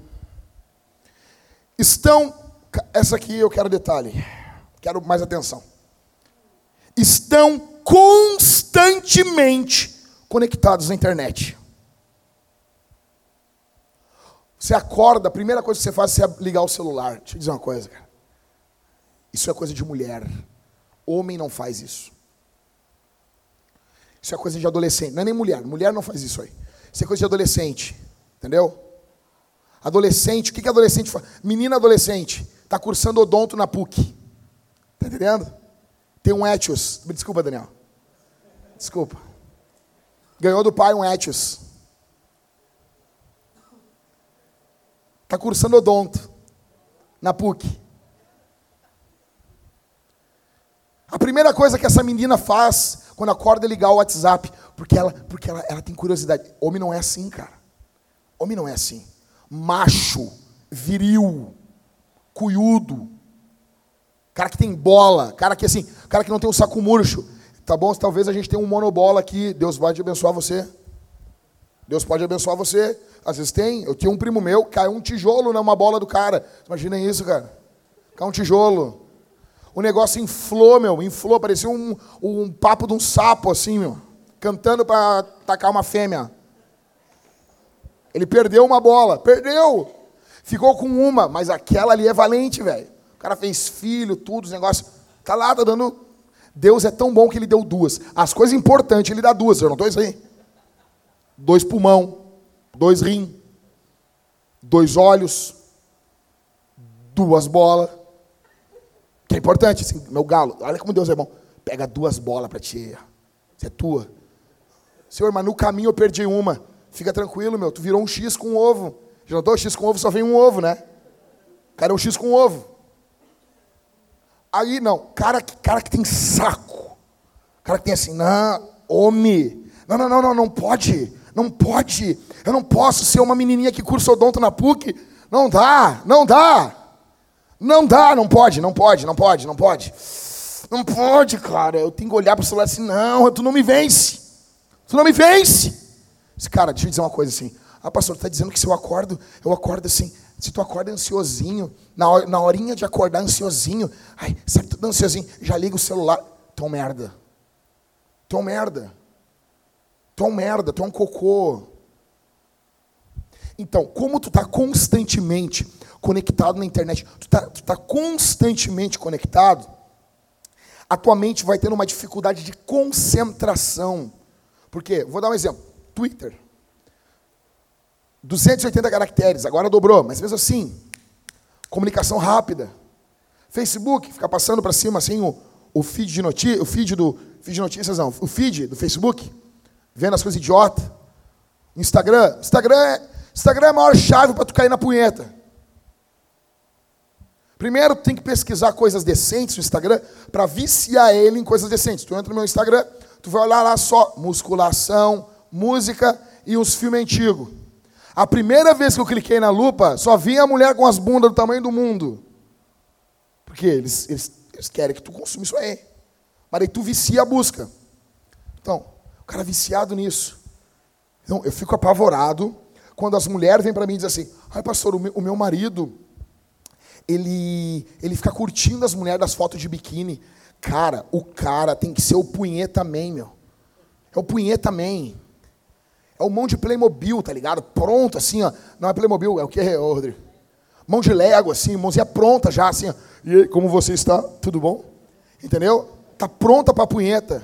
A: Estão. Essa aqui eu quero detalhe. Quero mais atenção. Estão constantemente conectados na internet. Você acorda, a primeira coisa que você faz é ligar o celular. Deixa eu dizer uma coisa, cara. Isso é coisa de mulher. Homem não faz isso. Isso é coisa de adolescente. Não é nem mulher. Mulher não faz isso aí. Isso é coisa de adolescente. Entendeu? Adolescente, o que, que adolescente faz? Menina adolescente. Está cursando odonto na PUC. Está entendendo? Tem um Etios. Desculpa, Daniel. Desculpa. Ganhou do pai um Etios. Está cursando odonto na PUC. A primeira coisa que essa menina faz quando acorda é ligar o WhatsApp, porque ela, porque ela, ela tem curiosidade. Homem não é assim, cara. Homem não é assim. Macho, viril, cuiudo, cara que tem bola, cara que assim, cara que não tem um saco murcho. Tá bom? Talvez a gente tenha um monobola aqui. Deus pode abençoar você. Deus pode abençoar você. Às vezes tem. Eu tinha um primo meu, caiu um tijolo numa bola do cara. Imaginem isso, cara. Caiu um tijolo. O negócio inflou, meu, inflou, parecia um, um papo de um sapo, assim, meu, cantando para atacar uma fêmea. Ele perdeu uma bola, perdeu. Ficou com uma, mas aquela ali é valente, velho. O cara fez filho, tudo, os negócios. Tá lá, tá dando. Deus é tão bom que ele deu duas. As coisas importantes, ele dá duas, eu não estou isso aí. dois pulmão, dois rim, dois olhos, duas bolas. Que é importante, assim, meu galo. Olha como Deus é bom. Pega duas bolas para ti. Isso é tua. Senhor, mas no caminho eu perdi uma. Fica tranquilo, meu. Tu virou um X com um ovo. Já notou? X com ovo só vem um ovo, né? Cara, é um X com ovo. Aí, não. Cara, cara que tem saco. Cara que tem assim, não, homem. Não, não, não, não, não pode. Não pode. Eu não posso ser uma menininha que cursa odonto na PUC. Não dá, não dá. Não dá, não pode, não pode, não pode, não pode. Não pode, cara. Eu tenho que olhar para o celular assim, não, tu não me vence. Tu não me vence. Cara, deixa eu dizer uma coisa assim. Ah, pastor, está dizendo que se eu acordo, eu acordo assim. Se tu acorda ansiosinho, na, na horinha de acordar ansiosinho, ai, sabe tudo ansiosinho, já liga o celular. Um merda. Um merda. Um merda, um cocô. Então, como tu está constantemente conectado na internet, tu está tá constantemente conectado, a tua mente vai tendo uma dificuldade de concentração. Por quê? Vou dar um exemplo. Twitter. 280 caracteres, agora dobrou, mas mesmo assim, comunicação rápida. Facebook, fica passando para cima assim o, o feed de notícias, o feed do feed de notícias não, o feed do Facebook, vendo as coisas idiota. Instagram, Instagram é, Instagram é a maior chave para tu cair na punheta. Primeiro, tu tem que pesquisar coisas decentes no Instagram para viciar ele em coisas decentes. Tu entra no meu Instagram, tu vai olhar lá só musculação, música e uns filmes antigos. A primeira vez que eu cliquei na lupa, só vinha a mulher com as bundas do tamanho do mundo. Porque eles, eles, eles querem que tu consuma isso aí. Mas aí tu vicia a busca. Então, o cara viciado nisso. Então, eu fico apavorado quando as mulheres vêm para mim e dizem assim: ai, pastor, o meu, o meu marido ele, ele fica curtindo as mulheres das fotos de biquíni. Cara, o cara tem que ser o punheta man, meu. É o punheta man. É o mão de Playmobil, tá ligado? Pronto, assim, ó. Não é Playmobil, é o que, Rodrigo? Mão de Lego, assim, mãozinha pronta já, assim, ó. E aí, como você está? Tudo bom? Entendeu? Tá pronta pra punheta.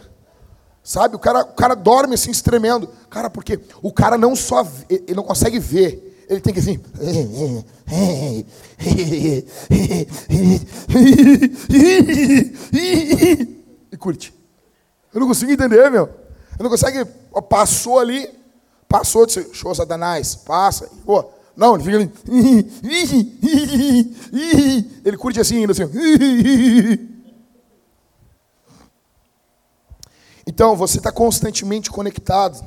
A: Sabe? O cara, o cara dorme assim, tremendo. Cara, porque o cara não só... Ele não consegue ver ele tem que assim. E curte. Eu não consigo entender, meu. Eu não consegue. Passou ali, passou, disse, show Satanás, passa. Pô, não, ele fica ali. Ele curte assim, ainda assim. Então, você está constantemente conectado.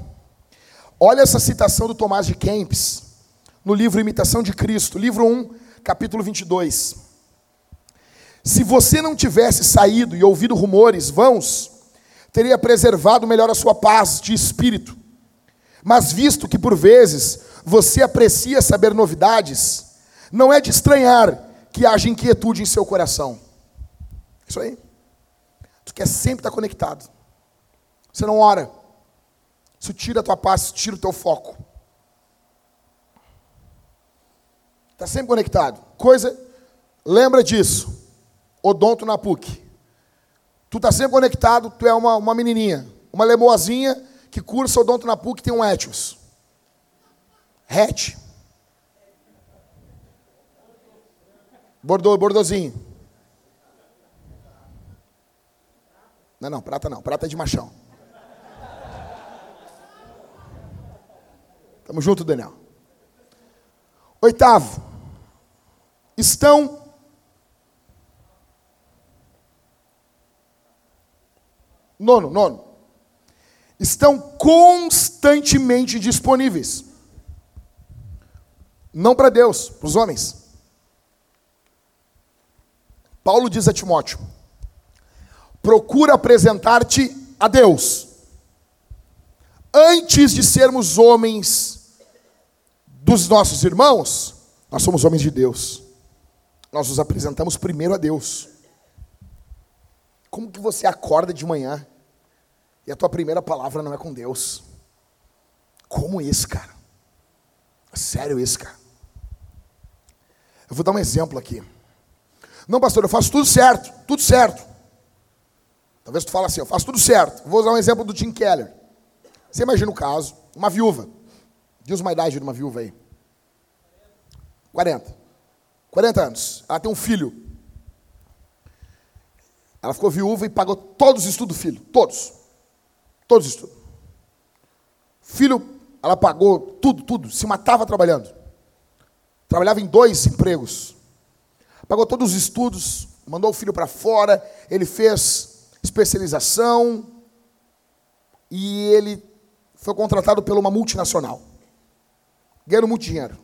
A: Olha essa citação do Tomás de Kempis no livro Imitação de Cristo, livro 1, capítulo 22. Se você não tivesse saído e ouvido rumores vãos, teria preservado melhor a sua paz de espírito. Mas visto que por vezes você aprecia saber novidades, não é de estranhar que haja inquietude em seu coração. Isso aí. Tu quer sempre estar conectado. Você não ora. Isso tira a tua paz, tira o teu foco. Está sempre conectado. Coisa, lembra disso. Odonto na PUC. Tu está sempre conectado, tu é uma, uma menininha, uma lemoazinha que cursa odonto na PUC tem um Etios. Hatch. Bordô, bordozinho. Não, não, prata não. Prata é de machão. Tamo junto, Daniel. Oitavo estão nono, nono, estão constantemente disponíveis. Não para Deus, para os homens. Paulo diz a Timóteo: procura apresentar-te a Deus antes de sermos homens dos nossos irmãos, nós somos homens de Deus nós nos apresentamos primeiro a Deus. Como que você acorda de manhã e a tua primeira palavra não é com Deus? Como esse, cara? Sério esse, cara? Eu vou dar um exemplo aqui. Não, pastor, eu faço tudo certo, tudo certo. Talvez tu fale assim, eu faço tudo certo. Vou usar um exemplo do Tim Keller. Você imagina o caso, uma viúva. Diz uma idade de uma viúva aí. 40. 40 anos. Ela tem um filho. Ela ficou viúva e pagou todos os estudos do filho. Todos. Todos os estudos. Filho, ela pagou tudo, tudo. Se matava trabalhando. Trabalhava em dois empregos. Pagou todos os estudos. Mandou o filho para fora. Ele fez especialização. E ele foi contratado por uma multinacional. Ganhando muito dinheiro.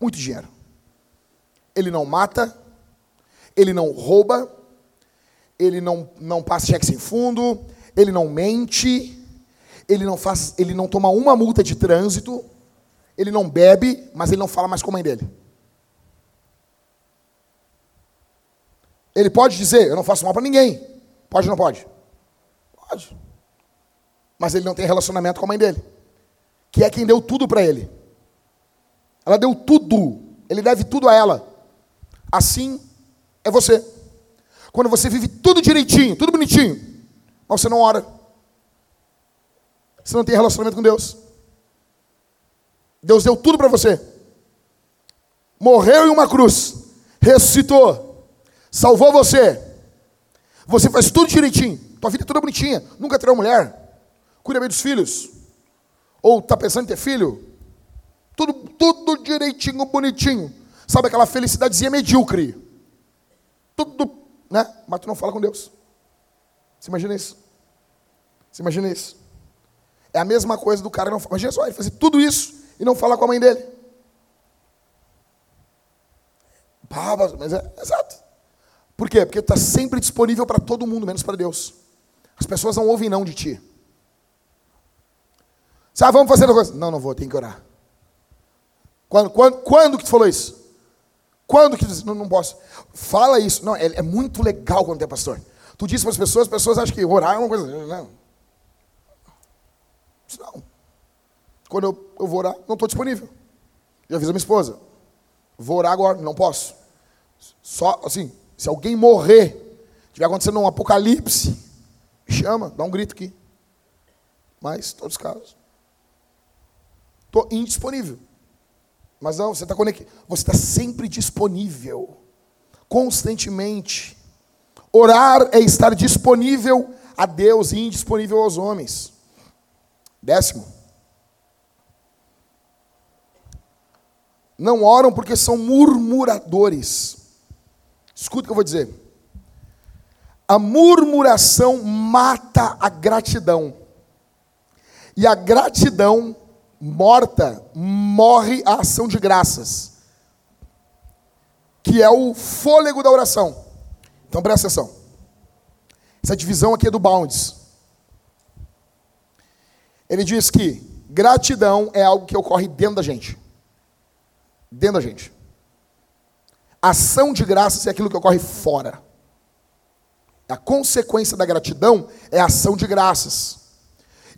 A: Muito dinheiro. Ele não mata. Ele não rouba. Ele não, não passa cheque sem fundo. Ele não mente. Ele não faz, ele não toma uma multa de trânsito. Ele não bebe, mas ele não fala mais com a mãe dele. Ele pode dizer, eu não faço mal para ninguém. Pode ou não pode? Pode. Mas ele não tem relacionamento com a mãe dele. Que é quem deu tudo para ele. Ela deu tudo. Ele deve tudo a ela. Assim é você. Quando você vive tudo direitinho, tudo bonitinho, mas você não ora. Você não tem relacionamento com Deus. Deus deu tudo para você. Morreu em uma cruz, ressuscitou, salvou você. Você faz tudo direitinho. Tua vida é toda bonitinha. Nunca terá mulher. Cuida bem dos filhos. Ou está pensando em ter filho? Tudo, tudo direitinho, bonitinho. Sabe aquela felicidadezinha medíocre. Tudo, né? Mas tu não fala com Deus. Você imagina isso? Você imagina isso? É a mesma coisa do cara não Imagina só, ele fazer tudo isso e não falar com a mãe dele. mas é exato. Por quê? Porque tu está sempre disponível para todo mundo, menos para Deus. As pessoas não ouvem não de ti. Sabe, vamos fazer uma coisa. Não, não vou, tem que orar. Quando, quando, quando que tu falou isso? Quando que disse, não, não posso? Fala isso. Não, é, é muito legal quando é pastor. Tu disse para as pessoas, as pessoas acham que orar é uma coisa. Não. Não. Quando eu, eu vou orar, não estou disponível. Eu aviso a minha esposa. Vou orar agora, não posso. Só, assim, se alguém morrer, tiver acontecendo um apocalipse, chama, dá um grito aqui. Mas, todos os casos. Estou indisponível. Mas não, você está conectado. Você está sempre disponível. Constantemente. Orar é estar disponível a Deus e indisponível aos homens. Décimo. Não oram porque são murmuradores. Escuta o que eu vou dizer. A murmuração mata a gratidão. E a gratidão morta morre a ação de graças, que é o fôlego da oração. Então presta atenção. Essa divisão aqui é do Bounds. Ele diz que gratidão é algo que ocorre dentro da gente. Dentro da gente. Ação de graças é aquilo que ocorre fora. A consequência da gratidão é a ação de graças.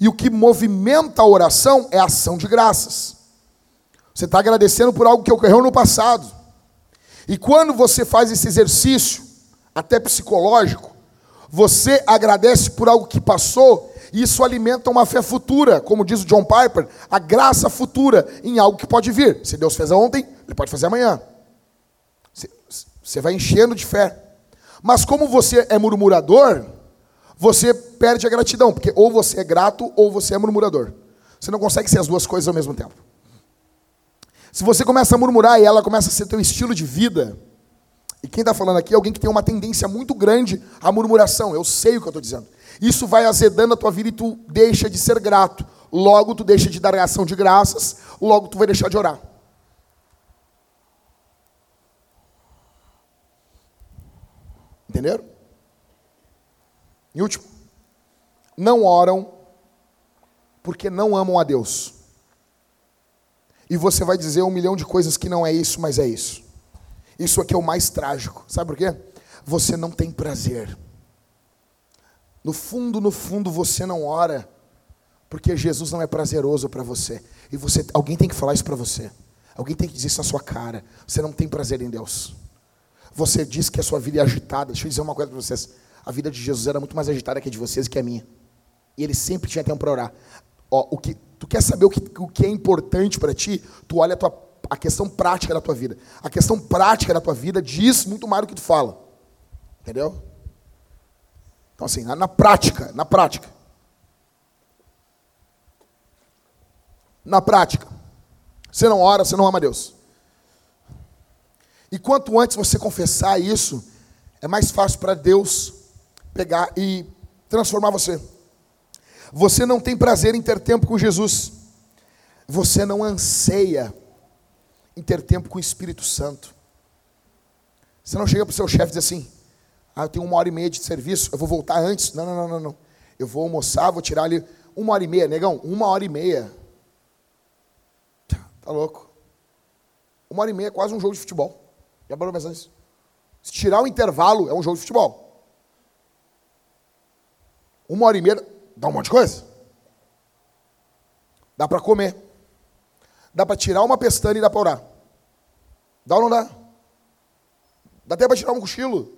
A: E o que movimenta a oração é a ação de graças. Você está agradecendo por algo que ocorreu no passado. E quando você faz esse exercício, até psicológico, você agradece por algo que passou isso alimenta uma fé futura, como diz o John Piper, a graça futura em algo que pode vir. Se Deus fez ontem, Ele pode fazer amanhã. Você vai enchendo de fé. Mas como você é murmurador, você perde a gratidão, porque ou você é grato ou você é murmurador. Você não consegue ser as duas coisas ao mesmo tempo. Se você começa a murmurar e ela começa a ser teu estilo de vida, e quem está falando aqui é alguém que tem uma tendência muito grande à murmuração. Eu sei o que eu estou dizendo. Isso vai azedando a tua vida e tu deixa de ser grato. Logo tu deixa de dar ação de graças, logo tu vai deixar de orar. Entenderam? E último, não oram porque não amam a Deus. E você vai dizer um milhão de coisas que não é isso, mas é isso. Isso aqui é o mais trágico. Sabe por quê? Você não tem prazer. No fundo, no fundo, você não ora porque Jesus não é prazeroso para você. E você, alguém tem que falar isso para você. Alguém tem que dizer isso na sua cara. Você não tem prazer em Deus. Você diz que a sua vida é agitada. Deixa eu dizer uma coisa para vocês. A vida de Jesus era muito mais agitada que a de vocês e que a minha. E ele sempre tinha tempo para orar. Ó, o que Tu quer saber o que, o que é importante para ti? Tu olha a, tua, a questão prática da tua vida. A questão prática da tua vida diz muito mais do que tu fala. Entendeu? Então, assim, na, na prática, na prática. Na prática. Você não ora, você não ama Deus. E quanto antes você confessar isso, é mais fácil para Deus pegar e transformar você. Você não tem prazer em ter tempo com Jesus. Você não anseia em ter tempo com o Espírito Santo. Você não chega para o seu chefe e diz assim: Ah, eu tenho uma hora e meia de serviço, eu vou voltar antes. Não, não, não, não, não. Eu vou almoçar, vou tirar ali uma hora e meia, negão, uma hora e meia. Tá louco? Uma hora e meia é quase um jogo de futebol. Já parou pensando nisso? Se tirar o intervalo, é um jogo de futebol. Uma hora e meia dá um monte de coisa. Dá para comer. Dá para tirar uma pestana e dá para orar. Dá ou não dá? Dá até para tirar um cochilo.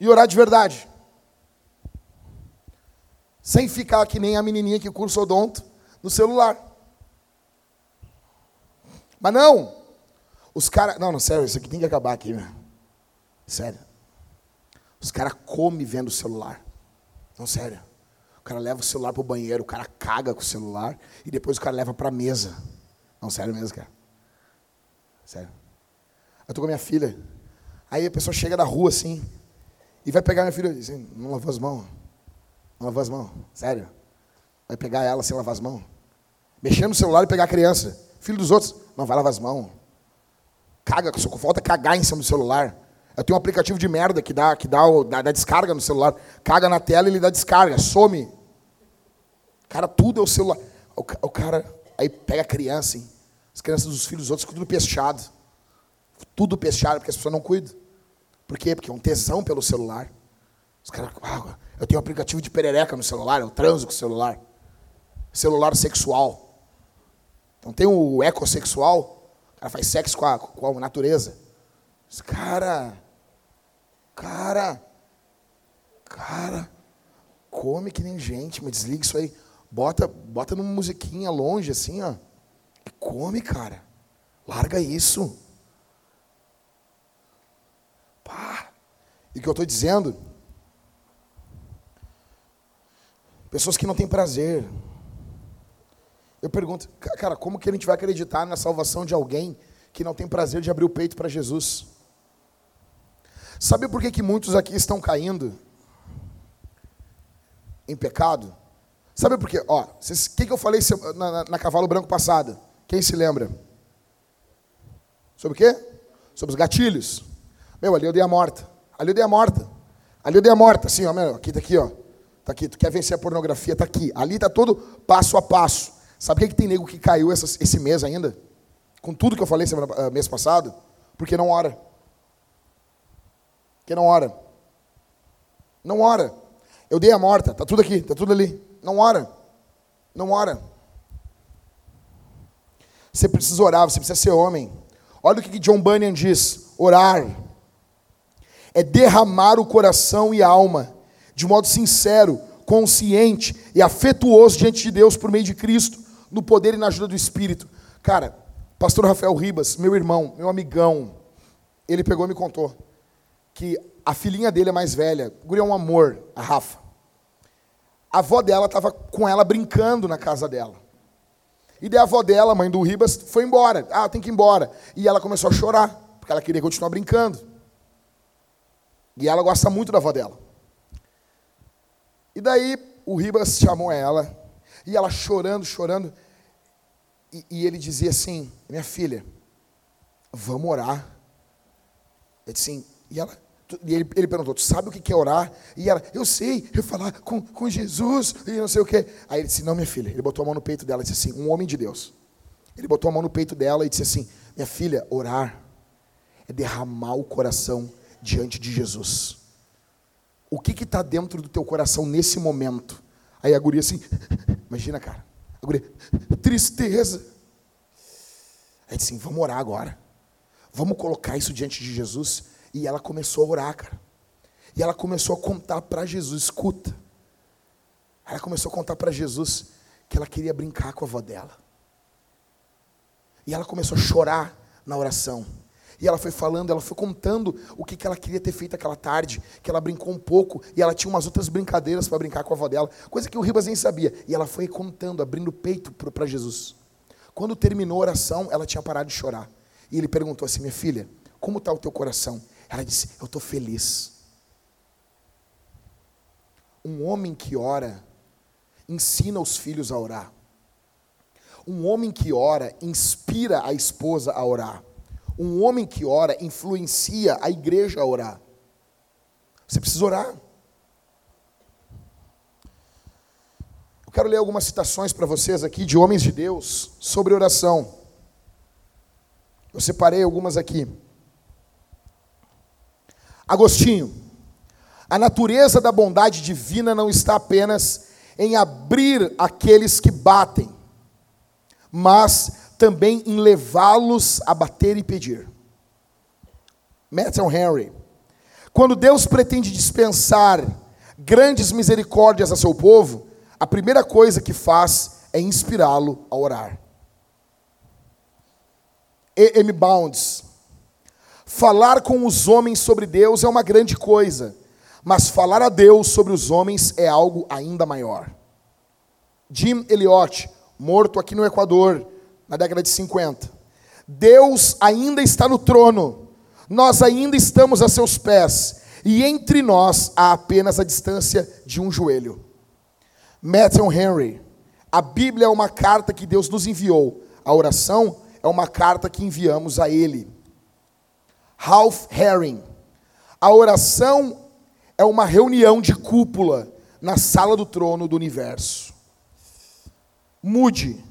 A: E orar de verdade. Sem ficar que nem a menininha que cursa odonto no celular. Mas não. Os caras. Não, não, sério, isso aqui tem que acabar aqui, meu. Sério. Os caras comem vendo o celular. Não, sério. O cara leva o celular pro banheiro, o cara caga com o celular e depois o cara leva pra mesa. Não, sério mesmo, cara. Sério. Eu tô com a minha filha. Aí a pessoa chega da rua assim e vai pegar minha filha e diz assim, não lavou as mãos. Não lavou as mãos. Sério. Vai pegar ela sem lavar as mãos. Mexendo no celular e pegar a criança. Filho dos outros. Não, vai lavar as mãos. Caga, só falta cagar em cima do celular. Tenho um aplicativo de merda que dá, que dá, dá, dá descarga no celular. Caga na tela e ele dá descarga, some. Cara, tudo é o celular. O, o cara aí pega a criança, hein? as crianças dos filhos dos outros, tudo peixado. Tudo peixado, porque as pessoas não cuidam. Por quê? Porque é um tesão pelo celular. Os caras, ah, eu tenho um aplicativo de perereca no celular, eu transo com o celular. Celular sexual. Então tem o ecossexual, o cara faz sexo com a, com a natureza. Mas, cara, cara, cara, come que nem gente, me desliga isso aí. Bota, bota numa musiquinha longe assim, ó. E come, cara. Larga isso. Pá. E o que eu estou dizendo? Pessoas que não têm prazer. Eu pergunto, cara, como que a gente vai acreditar na salvação de alguém que não tem prazer de abrir o peito para Jesus? Sabe por que, que muitos aqui estão caindo em pecado? Sabe por quê? Ó, o que, que eu falei na, na, na Cavalo Branco passada? Quem se lembra? Sobre o quê? Sobre os gatilhos. Meu, ali eu dei a morta. Ali eu dei a morta. Ali eu dei a morta, assim, ó, meu, aqui tá aqui, ó. Tá aqui, tu quer vencer a pornografia, tá aqui. Ali tá todo passo a passo. Sabe por que, que tem nego que caiu esse mês ainda? Com tudo que eu falei semana, uh, mês passado? Porque não ora. Porque não ora. Não ora. Eu dei a morta, tá tudo aqui, tá tudo ali. Não ora. Não ora. Você precisa orar, você precisa ser homem. Olha o que John Bunyan diz: orar é derramar o coração e a alma de modo sincero, consciente e afetuoso diante de Deus por meio de Cristo, no poder e na ajuda do Espírito. Cara, pastor Rafael Ribas, meu irmão, meu amigão, ele pegou e me contou que a filhinha dele é mais velha, o guri é um amor, a Rafa. A avó dela estava com ela brincando na casa dela. E daí a avó dela, mãe do Ribas, foi embora. Ah, tem que ir embora. E ela começou a chorar, porque ela queria continuar brincando. E ela gosta muito da avó dela. E daí o Ribas chamou ela e ela chorando, chorando. E, e ele dizia assim: Minha filha, vamos orar. Eu disse assim, e ela. E ele, ele perguntou, tu sabe o que é orar? E ela, eu sei, eu falar com, com Jesus, e não sei o quê. Aí ele disse, não, minha filha. Ele botou a mão no peito dela e disse assim, um homem de Deus. Ele botou a mão no peito dela e disse assim, minha filha, orar é derramar o coração diante de Jesus. O que está dentro do teu coração nesse momento? Aí a guria assim, imagina, cara. A guria, tristeza. Aí disse assim, vamos orar agora. Vamos colocar isso diante de Jesus. E ela começou a orar, cara. E ela começou a contar para Jesus, escuta. Ela começou a contar para Jesus que ela queria brincar com a avó dela. E ela começou a chorar na oração. E ela foi falando, ela foi contando o que, que ela queria ter feito aquela tarde, que ela brincou um pouco, e ela tinha umas outras brincadeiras para brincar com a avó dela, coisa que o Ribas nem sabia. E ela foi contando, abrindo o peito para Jesus. Quando terminou a oração, ela tinha parado de chorar. E ele perguntou assim: Minha filha, como está o teu coração? Ela disse: Eu estou feliz. Um homem que ora, ensina os filhos a orar. Um homem que ora, inspira a esposa a orar. Um homem que ora influencia a igreja a orar. Você precisa orar. Eu quero ler algumas citações para vocês aqui de homens de Deus sobre oração. Eu separei algumas aqui. Agostinho, a natureza da bondade divina não está apenas em abrir aqueles que batem, mas também em levá-los a bater e pedir. Matthew Henry. Quando Deus pretende dispensar grandes misericórdias a seu povo, a primeira coisa que faz é inspirá-lo a orar. E. M. Bounds. Falar com os homens sobre Deus é uma grande coisa, mas falar a Deus sobre os homens é algo ainda maior. Jim Elliot, morto aqui no Equador, na década de 50. Deus ainda está no trono, nós ainda estamos a seus pés, e entre nós há apenas a distância de um joelho. Matthew Henry, a Bíblia é uma carta que Deus nos enviou, a oração é uma carta que enviamos a Ele. Ralph Herring, a oração é uma reunião de cúpula na sala do trono do universo. Mude,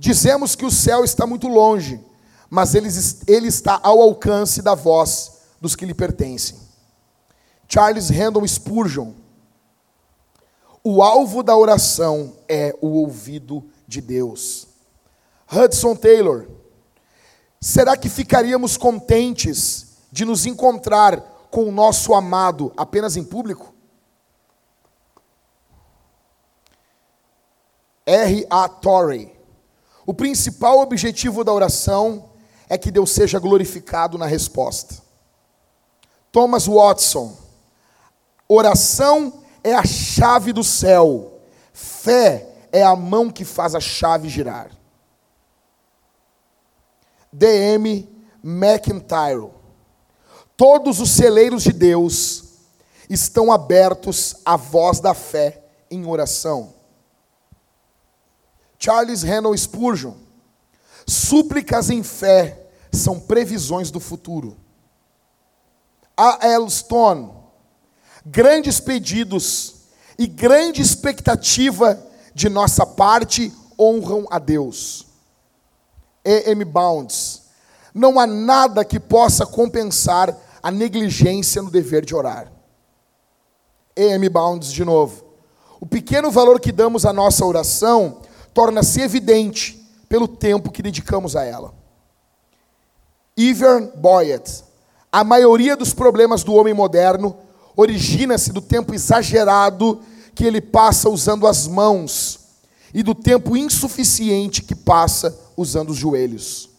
A: Dizemos que o céu está muito longe, mas ele, ele está ao alcance da voz dos que lhe pertencem. Charles Randall Spurgeon. O alvo da oração é o ouvido de Deus. Hudson Taylor. Será que ficaríamos contentes de nos encontrar com o nosso amado apenas em público? R. A. Torrey. O principal objetivo da oração é que Deus seja glorificado na resposta. Thomas Watson, oração é a chave do céu, fé é a mão que faz a chave girar. D.M. McIntyre, todos os celeiros de Deus estão abertos à voz da fé em oração. Charles Randall Spurgeon. Súplicas em fé são previsões do futuro. A. L. Stone. Grandes pedidos e grande expectativa de nossa parte honram a Deus. E. M. Bounds. Não há nada que possa compensar a negligência no dever de orar. E. M. Bounds, de novo. O pequeno valor que damos à nossa oração torna-se evidente pelo tempo que dedicamos a ela. Ivern Boyett. A maioria dos problemas do homem moderno origina-se do tempo exagerado que ele passa usando as mãos e do tempo insuficiente que passa usando os joelhos.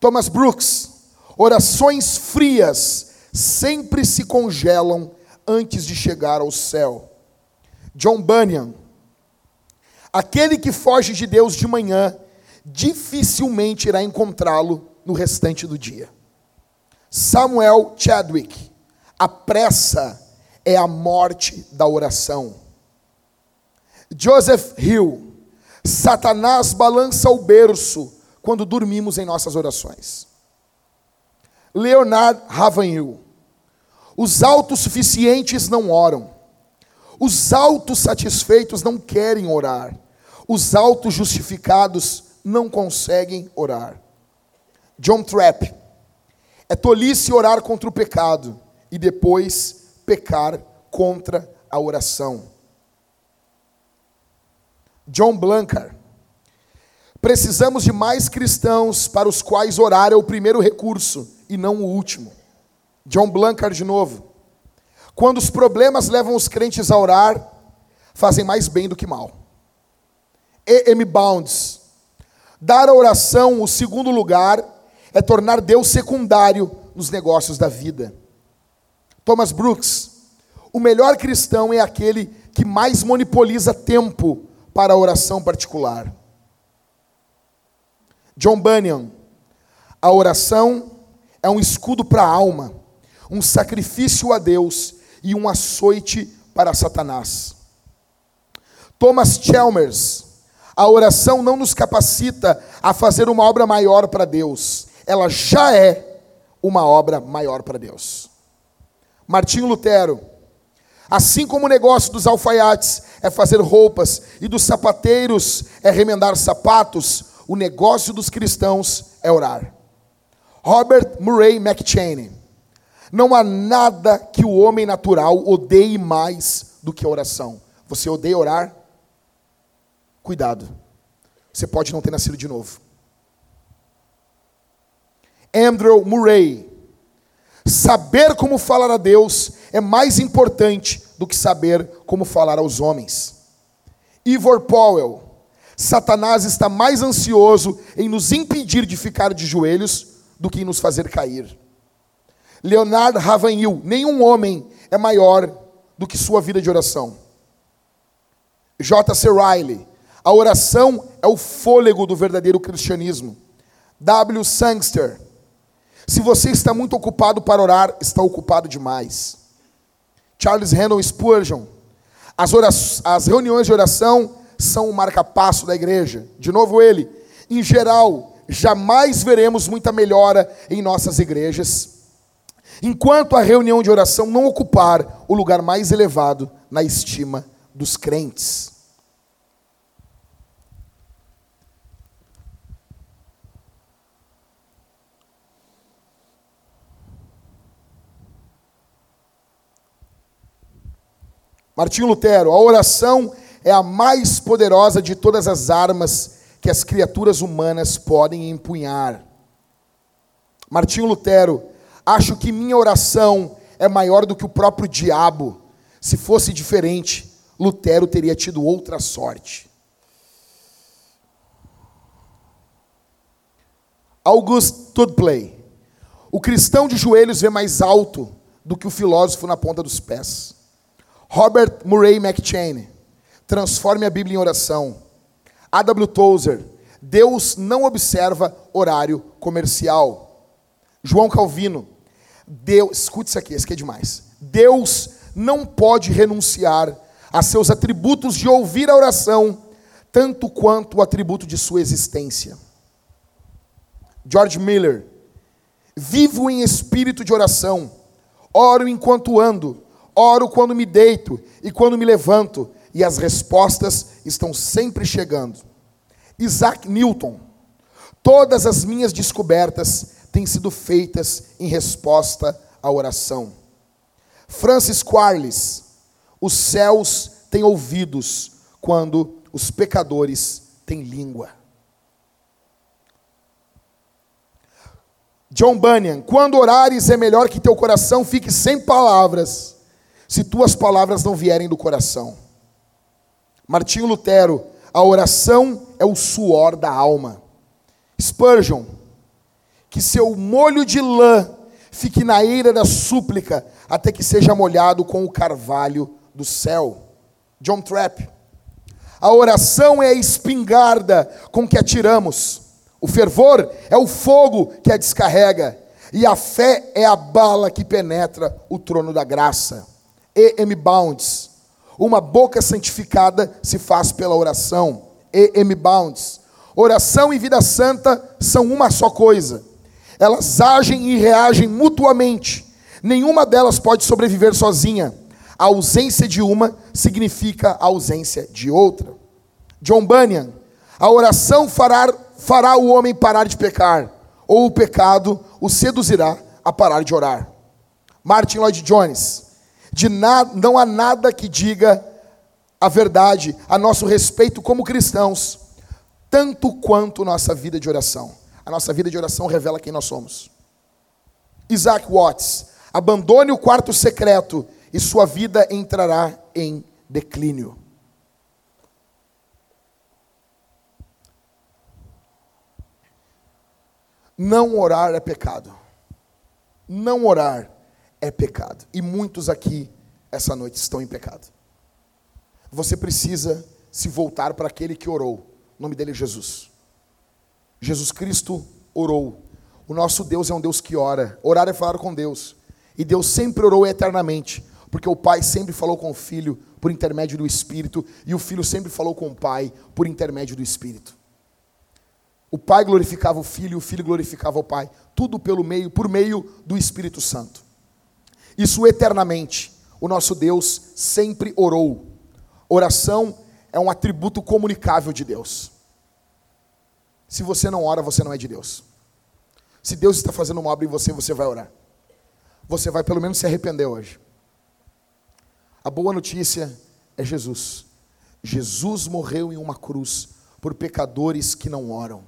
A: Thomas Brooks. Orações frias sempre se congelam antes de chegar ao céu. John Bunyan. Aquele que foge de Deus de manhã, dificilmente irá encontrá-lo no restante do dia. Samuel Chadwick, a pressa é a morte da oração. Joseph Hill, Satanás balança o berço quando dormimos em nossas orações. Leonard Ravenhill, os autossuficientes não oram, os autossatisfeitos não querem orar. Os autos justificados não conseguem orar. John Trapp. É tolice orar contra o pecado e depois pecar contra a oração. John Blancar. Precisamos de mais cristãos para os quais orar é o primeiro recurso e não o último. John Blancar de novo. Quando os problemas levam os crentes a orar, fazem mais bem do que mal. E.M. Bounds. Dar à oração o segundo lugar é tornar Deus secundário nos negócios da vida. Thomas Brooks. O melhor cristão é aquele que mais monopoliza tempo para a oração particular. John Bunyan. A oração é um escudo para a alma, um sacrifício a Deus e um açoite para Satanás. Thomas Chalmers, a oração não nos capacita a fazer uma obra maior para Deus, ela já é uma obra maior para Deus. Martinho Lutero, assim como o negócio dos alfaiates é fazer roupas e dos sapateiros é remendar sapatos, o negócio dos cristãos é orar. Robert Murray McChaney, não há nada que o homem natural odeie mais do que a oração. Você odeia orar? Cuidado. Você pode não ter nascido de novo. Andrew Murray. Saber como falar a Deus é mais importante do que saber como falar aos homens. Ivor Powell. Satanás está mais ansioso em nos impedir de ficar de joelhos do que em nos fazer cair. Leonard Ravanhil. Nenhum homem é maior do que sua vida de oração. J.C. Riley. A oração é o fôlego do verdadeiro cristianismo. W. Sangster. Se você está muito ocupado para orar, está ocupado demais. Charles Randall Spurgeon. As, as reuniões de oração são o marca-passo da igreja. De novo ele. Em geral, jamais veremos muita melhora em nossas igrejas, enquanto a reunião de oração não ocupar o lugar mais elevado na estima dos crentes. Martinho Lutero, a oração é a mais poderosa de todas as armas que as criaturas humanas podem empunhar. Martinho Lutero, acho que minha oração é maior do que o próprio diabo. Se fosse diferente, Lutero teria tido outra sorte. August Tudplay, o cristão de joelhos vê mais alto do que o filósofo na ponta dos pés. Robert Murray McChain, transforme a Bíblia em oração. A.W. Tozer, Deus não observa horário comercial. João Calvino, Deus, escute isso aqui, isso aqui é demais. Deus não pode renunciar a seus atributos de ouvir a oração, tanto quanto o atributo de sua existência. George Miller, vivo em espírito de oração, oro enquanto ando, Oro quando me deito e quando me levanto, e as respostas estão sempre chegando. Isaac Newton. Todas as minhas descobertas têm sido feitas em resposta à oração. Francis Quarles. Os céus têm ouvidos quando os pecadores têm língua. John Bunyan, quando orares é melhor que teu coração fique sem palavras se tuas palavras não vierem do coração. Martinho Lutero, a oração é o suor da alma. Spurgeon, que seu molho de lã fique na eira da súplica até que seja molhado com o carvalho do céu. John Trapp, a oração é a espingarda com que atiramos. O fervor é o fogo que a descarrega. E a fé é a bala que penetra o trono da graça. E.M. Bounds. Uma boca santificada se faz pela oração. E.M. Bounds. Oração e vida santa são uma só coisa. Elas agem e reagem mutuamente. Nenhuma delas pode sobreviver sozinha. A ausência de uma significa a ausência de outra. John Bunyan. A oração fará, fará o homem parar de pecar, ou o pecado o seduzirá a parar de orar. Martin Lloyd Jones de não há nada que diga a verdade a nosso respeito como cristãos, tanto quanto nossa vida de oração. A nossa vida de oração revela quem nós somos. Isaac Watts, abandone o quarto secreto e sua vida entrará em declínio. Não orar é pecado. Não orar é pecado. E muitos aqui, essa noite, estão em pecado. Você precisa se voltar para aquele que orou. O nome dele é Jesus. Jesus Cristo orou. O nosso Deus é um Deus que ora. Orar é falar com Deus. E Deus sempre orou eternamente. Porque o Pai sempre falou com o Filho por intermédio do Espírito. E o Filho sempre falou com o Pai por intermédio do Espírito. O Pai glorificava o Filho, e o Filho glorificava o Pai, tudo pelo meio, por meio do Espírito Santo. Isso eternamente. O nosso Deus sempre orou. Oração é um atributo comunicável de Deus. Se você não ora, você não é de Deus. Se Deus está fazendo uma obra em você, você vai orar. Você vai pelo menos se arrepender hoje. A boa notícia é Jesus. Jesus morreu em uma cruz por pecadores que não oram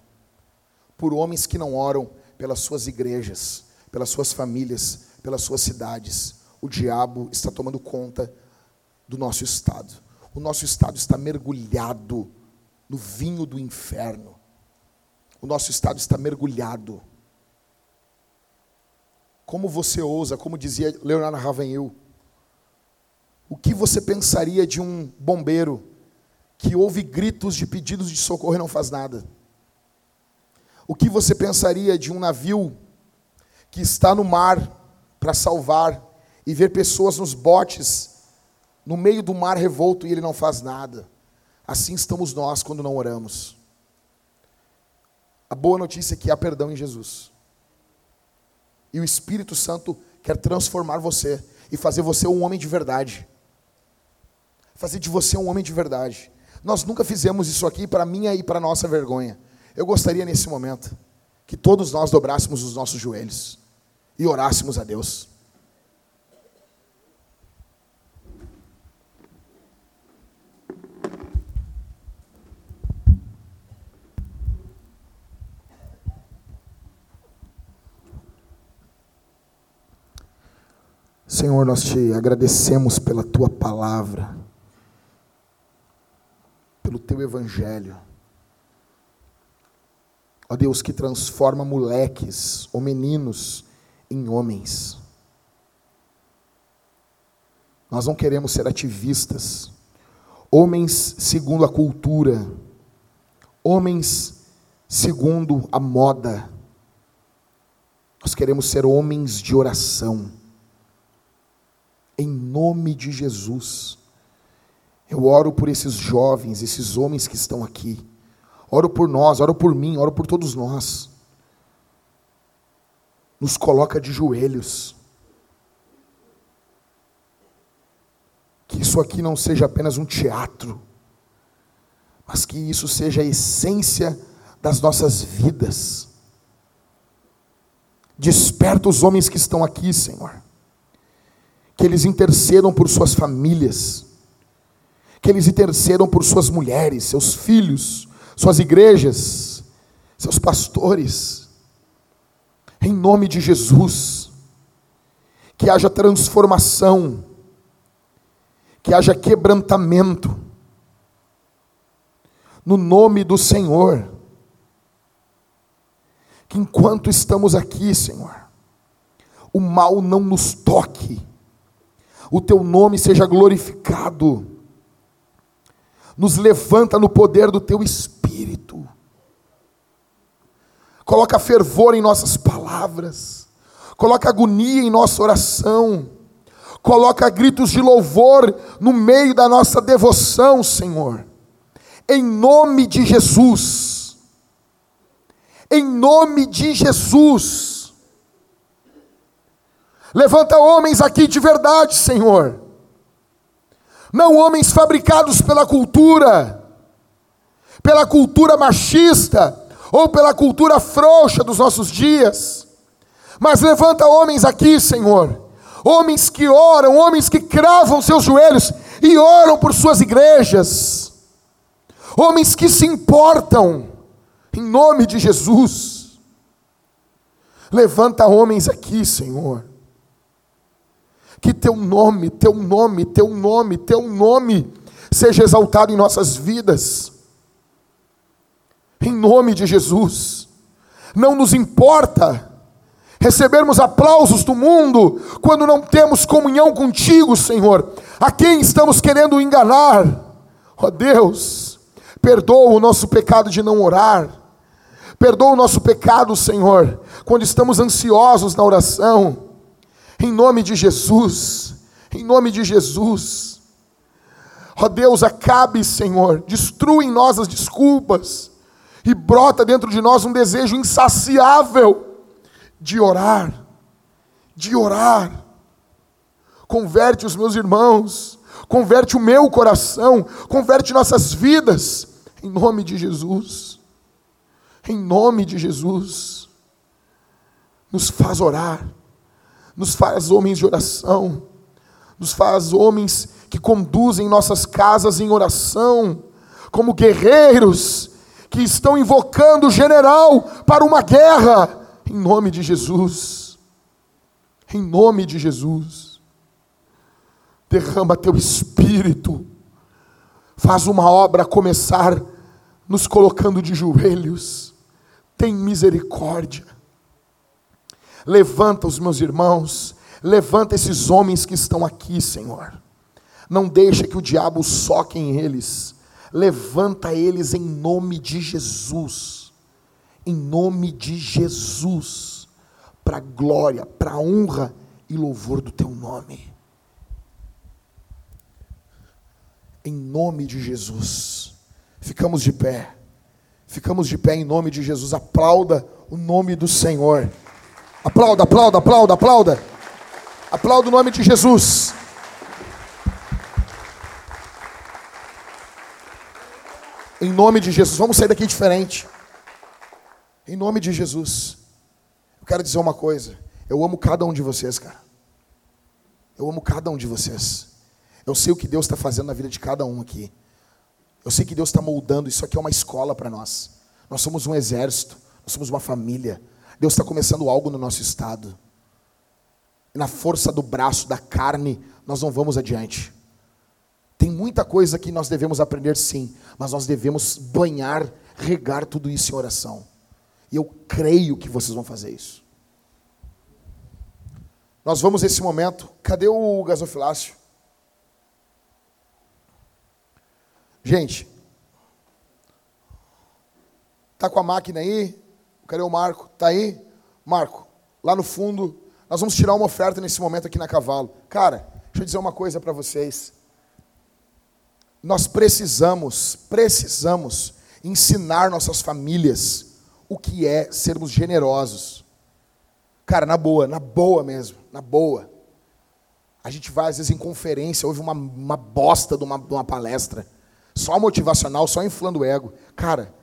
A: por homens que não oram pelas suas igrejas, pelas suas famílias, pelas suas cidades. O diabo está tomando conta do nosso estado. O nosso estado está mergulhado no vinho do inferno. O nosso estado está mergulhado. Como você ousa, como dizia Leonardo Ravenhill, o que você pensaria de um bombeiro que ouve gritos de pedidos de socorro e não faz nada? O que você pensaria de um navio que está no mar para salvar e ver pessoas nos botes no meio do mar revolto e ele não faz nada? Assim estamos nós quando não oramos. A boa notícia é que há perdão em Jesus. E o Espírito Santo quer transformar você e fazer você um homem de verdade. Fazer de você um homem de verdade. Nós nunca fizemos isso aqui para minha e para nossa vergonha. Eu gostaria nesse momento que todos nós dobrássemos os nossos joelhos e orássemos a Deus. Senhor, nós te agradecemos pela tua palavra, pelo teu evangelho. Ó Deus, que transforma moleques ou meninos em homens. Nós não queremos ser ativistas, homens segundo a cultura, homens segundo a moda. Nós queremos ser homens de oração. Em nome de Jesus. Eu oro por esses jovens, esses homens que estão aqui. Oro por nós, oro por mim, oro por todos nós. Nos coloca de joelhos. Que isso aqui não seja apenas um teatro, mas que isso seja a essência das nossas vidas. Desperta os homens que estão aqui, Senhor. Que eles intercedam por suas famílias. Que eles intercedam por suas mulheres, seus filhos, suas igrejas, seus pastores, em nome de Jesus, que haja transformação, que haja quebrantamento, no nome do Senhor, que enquanto estamos aqui, Senhor, o mal não nos toque, o teu nome seja glorificado, nos levanta no poder do teu Espírito. Coloca fervor em nossas palavras. Coloca agonia em nossa oração. Coloca gritos de louvor no meio da nossa devoção, Senhor. Em nome de Jesus. Em nome de Jesus. Levanta homens aqui de verdade, Senhor. Não homens fabricados pela cultura pela cultura machista ou pela cultura frouxa dos nossos dias. Mas levanta homens aqui, Senhor, homens que oram, homens que cravam seus joelhos e oram por suas igrejas, homens que se importam, em nome de Jesus. Levanta homens aqui, Senhor, que teu nome, teu nome, teu nome, teu nome seja exaltado em nossas vidas em nome de Jesus. Não nos importa recebermos aplausos do mundo quando não temos comunhão contigo, Senhor. A quem estamos querendo enganar? Ó oh, Deus, perdoa o nosso pecado de não orar. Perdoa o nosso pecado, Senhor, quando estamos ansiosos na oração. Em nome de Jesus. Em nome de Jesus. Ó oh Deus, acabe, Senhor, destrua em nós as desculpas e brota dentro de nós um desejo insaciável de orar, de orar. Converte os meus irmãos, converte o meu coração, converte nossas vidas, em nome de Jesus. Em nome de Jesus. Nos faz orar, nos faz homens de oração, nos faz homens que conduzem nossas casas em oração, como guerreiros que estão invocando o general para uma guerra, em nome de Jesus. Em nome de Jesus. Derrama teu espírito, faz uma obra começar nos colocando de joelhos. Tem misericórdia. Levanta os meus irmãos, levanta esses homens que estão aqui, Senhor. Não deixa que o diabo soque em eles Levanta eles em nome de Jesus. Em nome de Jesus. Para glória, para honra e louvor do teu nome. Em nome de Jesus. Ficamos de pé. Ficamos de pé em nome de Jesus. Aplauda o nome do Senhor. Aplauda, aplauda, aplauda, aplauda. Aplauda o nome de Jesus. Em nome de Jesus. Vamos sair daqui diferente. Em nome de Jesus. Eu quero dizer uma coisa. Eu amo cada um de vocês, cara. Eu amo cada um de vocês. Eu sei o que Deus está fazendo na vida de cada um aqui. Eu sei que Deus está moldando. Isso aqui é uma escola para nós. Nós somos um exército. Nós somos uma família. Deus está começando algo no nosso estado. Na força do braço, da carne, nós não vamos adiante. Tem muita coisa que nós devemos aprender sim, mas nós devemos banhar, regar tudo isso em oração. E eu creio que vocês vão fazer isso. Nós vamos nesse momento. Cadê o gasofilácio? Gente, tá com a máquina aí? Cadê o Marco? Tá aí? Marco, lá no fundo, nós vamos tirar uma oferta nesse momento aqui na Cavalo. Cara, deixa eu dizer uma coisa para vocês. Nós precisamos, precisamos ensinar nossas famílias o que é sermos generosos. Cara, na boa, na boa mesmo, na boa. A gente vai, às vezes, em conferência, ouve uma, uma bosta de uma, de uma palestra, só motivacional, só inflando o ego. Cara,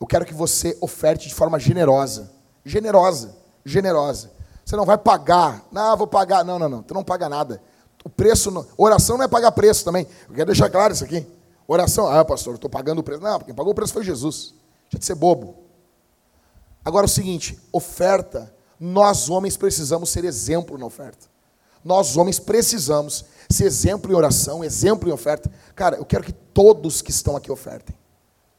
A: eu quero que você oferte de forma generosa. Generosa, generosa. Você não vai pagar. Não, vou pagar. Não, não, não. Tu não paga nada. O preço, não, oração não é pagar preço também. Eu quero deixar claro isso aqui. Oração, ah, pastor, eu estou pagando o preço. Não, quem pagou o preço foi Jesus. Deixa de ser bobo. Agora o seguinte: oferta, nós homens precisamos ser exemplo na oferta. Nós homens precisamos ser exemplo em oração, exemplo em oferta. Cara, eu quero que todos que estão aqui ofertem.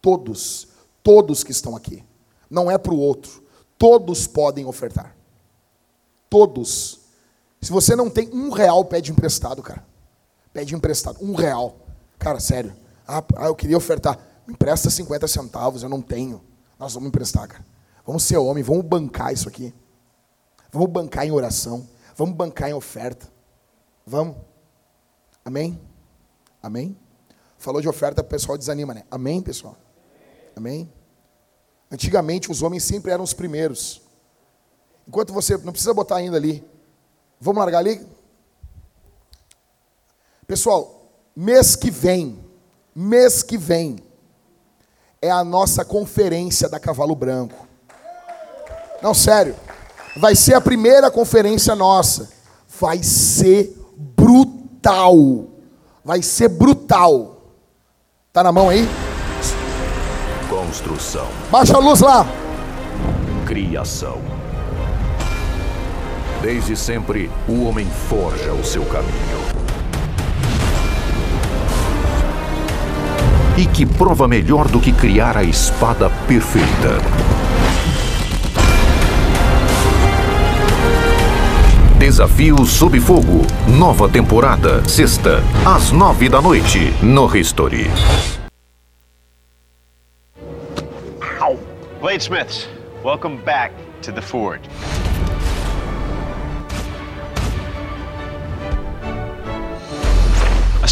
A: Todos, todos que estão aqui. Não é para o outro. Todos podem ofertar. Todos. Se você não tem um real, pede emprestado, cara. Pede emprestado. Um real. Cara, sério. Ah, ah, eu queria ofertar. Me empresta 50 centavos, eu não tenho. Nós vamos emprestar, cara. Vamos ser homem, vamos bancar isso aqui. Vamos bancar em oração. Vamos bancar em oferta. Vamos. Amém? Amém? Falou de oferta, o pessoal desanima, né? Amém, pessoal? Amém? Antigamente os homens sempre eram os primeiros. Enquanto você, não precisa botar ainda ali, Vamos largar ali? Pessoal, mês que vem, mês que vem, é a nossa conferência da Cavalo Branco. Não, sério. Vai ser a primeira conferência nossa. Vai ser brutal. Vai ser brutal. Tá na mão aí?
B: Construção.
A: Baixa a luz lá.
B: Criação Desde sempre, o homem forja o seu caminho. E que prova melhor do que criar a espada perfeita? Desafio Sob Fogo. Nova temporada, sexta, às nove da noite, no History. Ow.
C: Bladesmiths, welcome back to the Forge.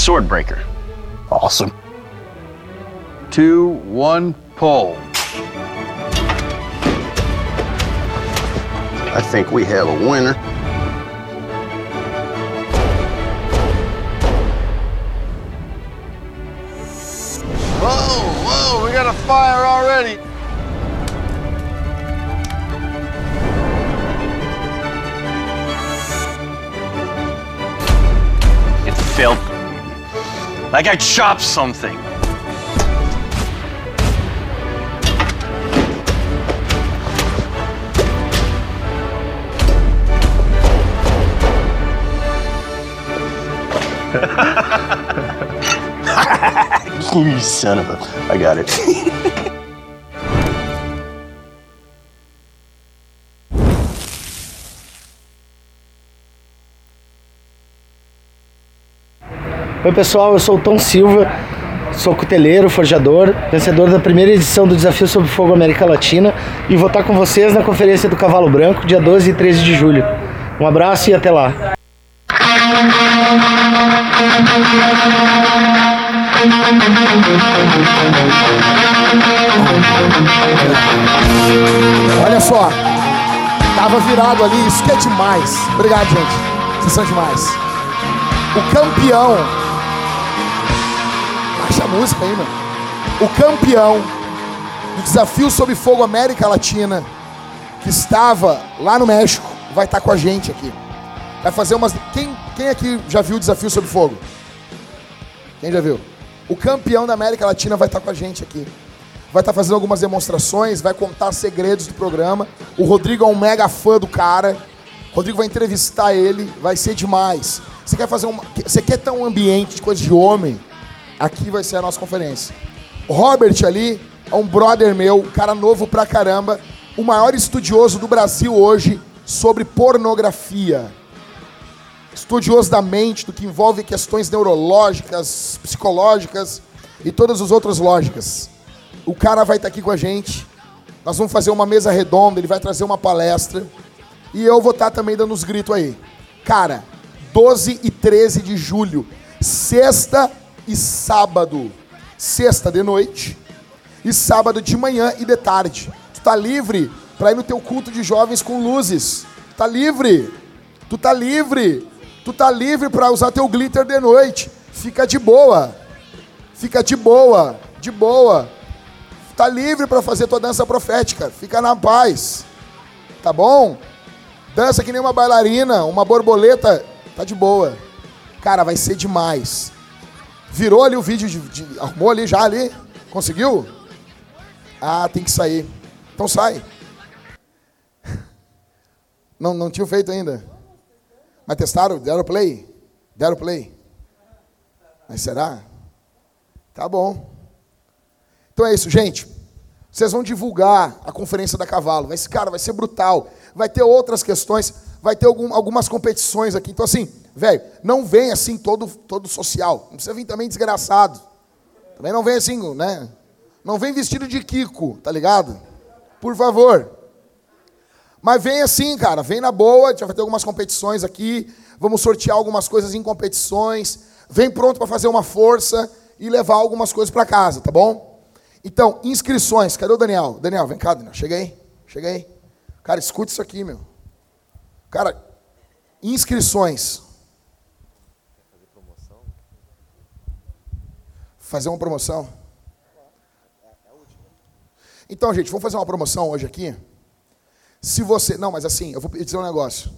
C: A sword breaker.
D: Awesome. Two, one, pull. I think we have a winner. Whoa, whoa, we got a fire already.
C: It felt like I chopped something.
D: you son of a. I got it.
E: Oi pessoal, eu sou o Tom Silva, sou cuteleiro, forjador, vencedor da primeira edição do Desafio Sob Fogo América Latina e vou estar com vocês na Conferência do Cavalo Branco, dia 12 e 13 de julho. Um abraço e até lá.
A: Olha só. Tava virado ali, isso que é demais. Obrigado, gente. Vocês são demais. O campeão. Baixa a música aí, mano. O campeão do Desafio Sob Fogo América Latina, que estava lá no México, vai estar com a gente aqui. Vai fazer umas. Quem, quem aqui já viu o Desafio Sob Fogo? Quem já viu? O campeão da América Latina vai estar com a gente aqui. Vai estar fazendo algumas demonstrações, vai contar segredos do programa. O Rodrigo é um mega fã do cara. O Rodrigo vai entrevistar ele, vai ser demais. Você quer fazer uma. Você quer ter um ambiente de coisa de homem? Aqui vai ser a nossa conferência. O Robert ali é um brother meu, um cara novo pra caramba, o maior estudioso do Brasil hoje sobre pornografia estudioso da mente, do que envolve questões neurológicas, psicológicas e todas as outras lógicas. O cara vai estar aqui com a gente. Nós vamos fazer uma mesa redonda, ele vai trazer uma palestra. E eu vou estar também dando os gritos aí. Cara, 12 e 13 de julho, sexta e sábado. Sexta de noite e sábado de manhã e de tarde. Tu tá livre para ir no teu culto de jovens com luzes. Tá livre. Tu tá livre. Tu tá livre para usar teu glitter de noite. Fica de boa. Fica de boa, de boa. Tá livre para fazer tua dança profética. Fica na paz. Tá bom? Dança que nem uma bailarina, uma borboleta, tá de boa. Cara, vai ser demais. Virou ali o vídeo de, de arrumou ali já ali? Conseguiu? Ah, tem que sair. Então sai. Não, não tinha feito ainda. Mas testaram? Deram play? Deram play? Mas será? Tá bom. Então é isso, gente. Vocês vão divulgar a conferência da Cavalo. Vai cara, vai ser brutal. Vai ter outras questões, vai ter algum, algumas competições aqui. Então, assim, velho, não vem assim todo, todo social. Não precisa vir também desgraçado. Também não vem assim, né? Não vem vestido de Kiko, tá ligado? Por favor. Mas vem assim, cara, vem na boa, a gente vai ter algumas competições aqui, vamos sortear algumas coisas em competições, vem pronto para fazer uma força e levar algumas coisas para casa, tá bom? Então, inscrições, cadê o Daniel? Daniel, vem cá, Daniel, cheguei, cheguei. Cara, escute isso aqui, meu. Cara, inscrições. Fazer uma promoção? Então, gente, vamos fazer uma promoção hoje aqui. Se você. Não, mas assim, eu vou dizer um negócio.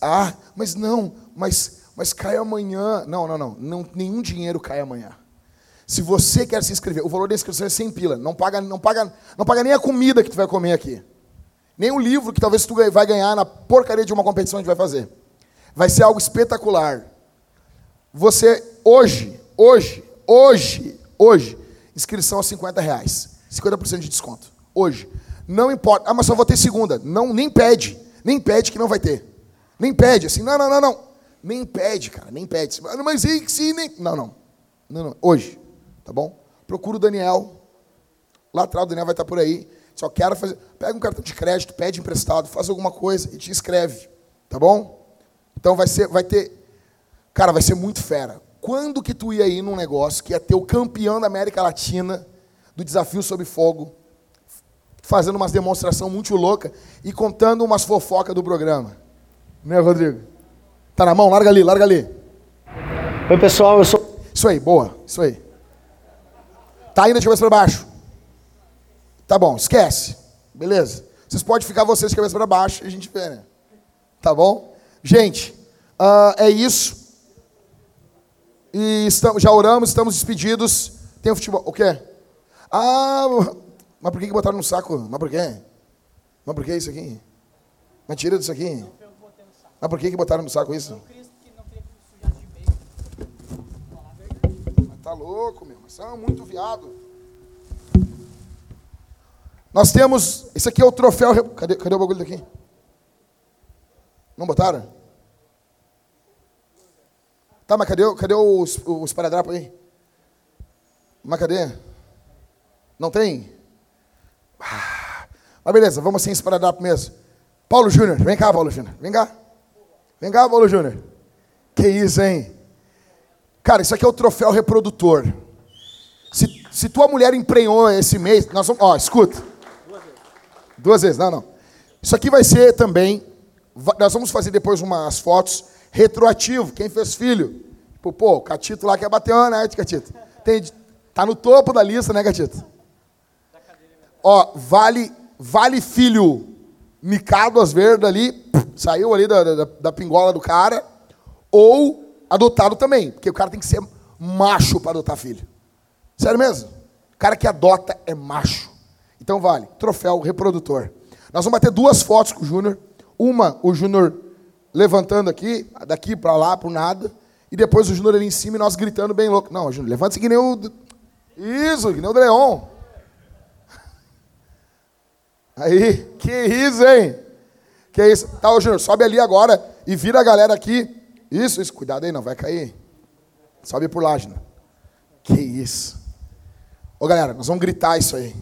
A: Ah, mas não, mas, mas cai amanhã. Não, não, não, não. Nenhum dinheiro cai amanhã. Se você quer se inscrever, o valor da inscrição é 100 pila. Não paga, não paga, não paga nem a comida que tu vai comer aqui. Nem o livro que talvez tu vai ganhar na porcaria de uma competição que vai fazer. Vai ser algo espetacular. Você, hoje, hoje, hoje, hoje, inscrição a 50 reais. 50% de desconto. Hoje. Não importa. Ah, mas só vou ter segunda. Não, nem pede. Nem pede que não vai ter. Nem pede, assim, não, não, não, não. Nem pede, cara, nem pede. Mas e se nem. Não, não. Não, não. Hoje, tá bom? Procura o Daniel. Lá atrás o Daniel vai estar por aí. Só quero fazer. Pega um cartão de crédito, pede emprestado, faz alguma coisa e te escreve. Tá bom? Então vai ser, vai ter. Cara, vai ser muito fera. Quando que tu ia ir num negócio que ia ter o campeão da América Latina do desafio sob fogo, fazendo umas demonstração muito louca e contando umas fofocas do programa? Né, Rodrigo? Tá na mão? Larga ali, larga ali.
E: Oi, pessoal, eu sou.
A: Isso aí, boa, isso aí. Tá indo de cabeça para baixo. Tá bom, esquece. Beleza. Vocês podem ficar vocês de cabeça para baixo e a gente vê, né? Tá bom? Gente, uh, é isso. E estamos, já oramos, estamos despedidos. Tem o futebol. O quê? Ah, mas por que, botaram no saco? Mas por quê? Mas por que isso aqui? Mas tira disso aqui. Mas por que, botaram no saco isso? Mas tá louco, meu. Mas são muito viado. Nós temos. Esse aqui é o troféu. Cadê, cadê o bagulho daqui? Não botaram? Tá, mas cadê, cadê os, os esparadrapo aí? Mas cadê? Não tem? Ah, mas beleza, vamos sem esparadrapo mesmo. Paulo Júnior, vem cá, Paulo Júnior. Vem cá. Vem cá, Paulo Júnior. Que isso, hein? Cara, isso aqui é o troféu reprodutor. Se, se tua mulher emprenhou esse mês, nós vamos. Ó, escuta. Duas vezes. Duas vezes, não, não. Isso aqui vai ser também. Nós vamos fazer depois umas fotos retroativo. Quem fez filho? Tipo, pô, o Catito lá quer bater uma, né, Catito? Tem, tá no topo da lista, né, Catito? Ó, vale, vale filho micado às verdes ali, saiu ali da, da, da pingola do cara, ou adotado também, porque o cara tem que ser macho para adotar filho. Sério mesmo? O cara que adota é macho. Então vale, troféu reprodutor. Nós vamos bater duas fotos com o Júnior. Uma, o Júnior levantando aqui, daqui para lá, para nada, e depois o Júnior ali em cima e nós gritando bem louco. Não, Júnior, levanta-se que nem o. Isso, que nem o Leon. Aí, que isso, hein? Que isso? Tá, ô Júnior, sobe ali agora e vira a galera aqui. Isso, isso, cuidado aí, não vai cair. Sobe por lá, Júnior. Que isso. Ô galera, nós vamos gritar isso aí.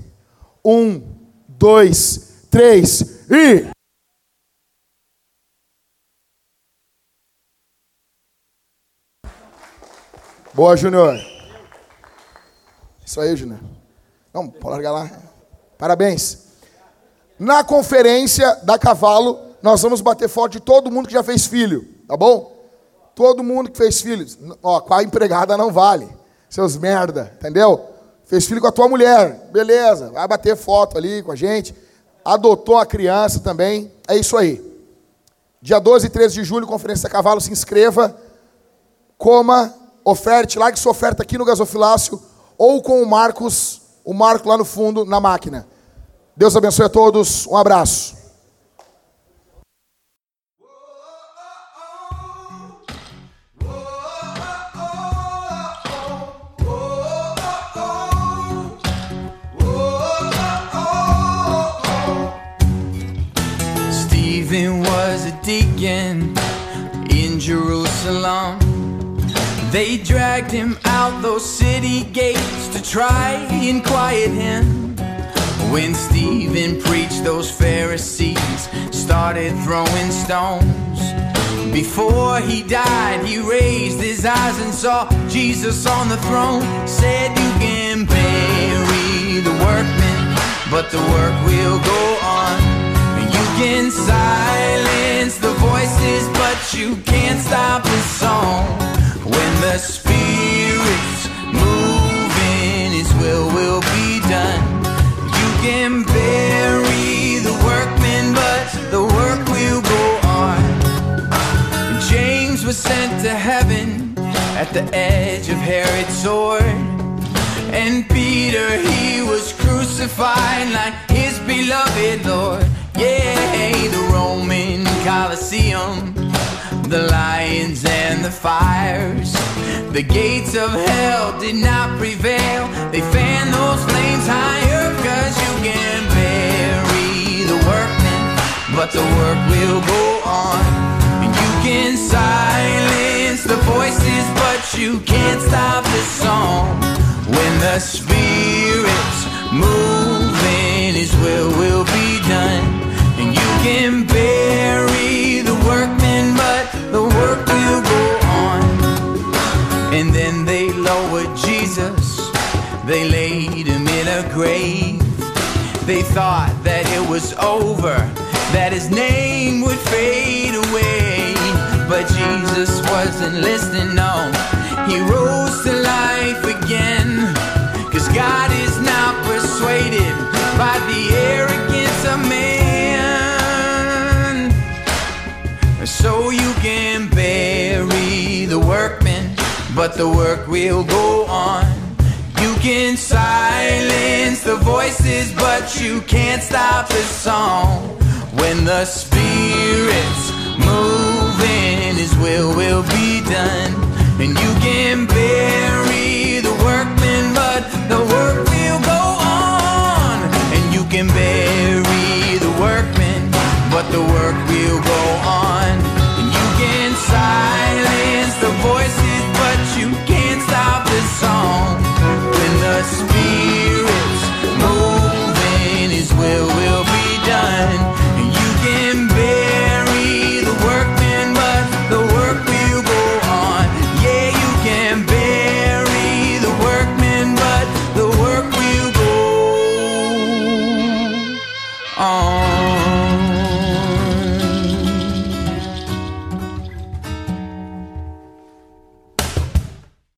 A: Um, dois, três e. Boa, Júnior. Isso aí, Júnior. Não, pode largar lá. Parabéns. Na conferência da Cavalo, nós vamos bater forte todo mundo que já fez filho, tá bom? Todo mundo que fez filhos. Ó, com a empregada não vale. Seus merda, entendeu? Fez filho com a tua mulher, beleza. Vai bater foto ali com a gente. Adotou a criança também. É isso aí. Dia 12 e 13 de julho, Conferência da Cavalo, se inscreva. Coma oferte, largue sua oferta aqui no gasofilácio ou com o Marcos, o Marco lá no fundo, na máquina. Deus abençoe a todos. Um abraço.
F: Stephen was a deacon in Jerusalem. They dragged him out those city gates to try and quiet him. When Stephen preached, those Pharisees started throwing stones. Before he died, he raised his eyes and saw Jesus on the throne. Said, You can bury the workmen, but the work will go on. You can silence the voices, but you can't stop the song. To heaven at the edge of Herod's sword. And Peter, he was crucified like his beloved Lord. Yeah, the Roman Colosseum, the lions and the fires. The gates of hell did not prevail. They fan those flames higher, cause you can bury the workmen, but the work will go on. In silence the voices, but you can't stop the song. When the spirit's moving is will will be done. And you can bury the workmen, but the work will go on. And then they lowered Jesus, they laid him in a grave. They thought that it was over, that his name would fade away. But Jesus wasn't listening, no. He rose to life again. Cause God is not persuaded by the arrogance of man. So you can bury the workmen, but the work will go on. You can silence the voices, but you can't stop the song. When the Spirit and his will will be done. And you can bury the workmen, but the work will go on. And you can bury the workmen, but the work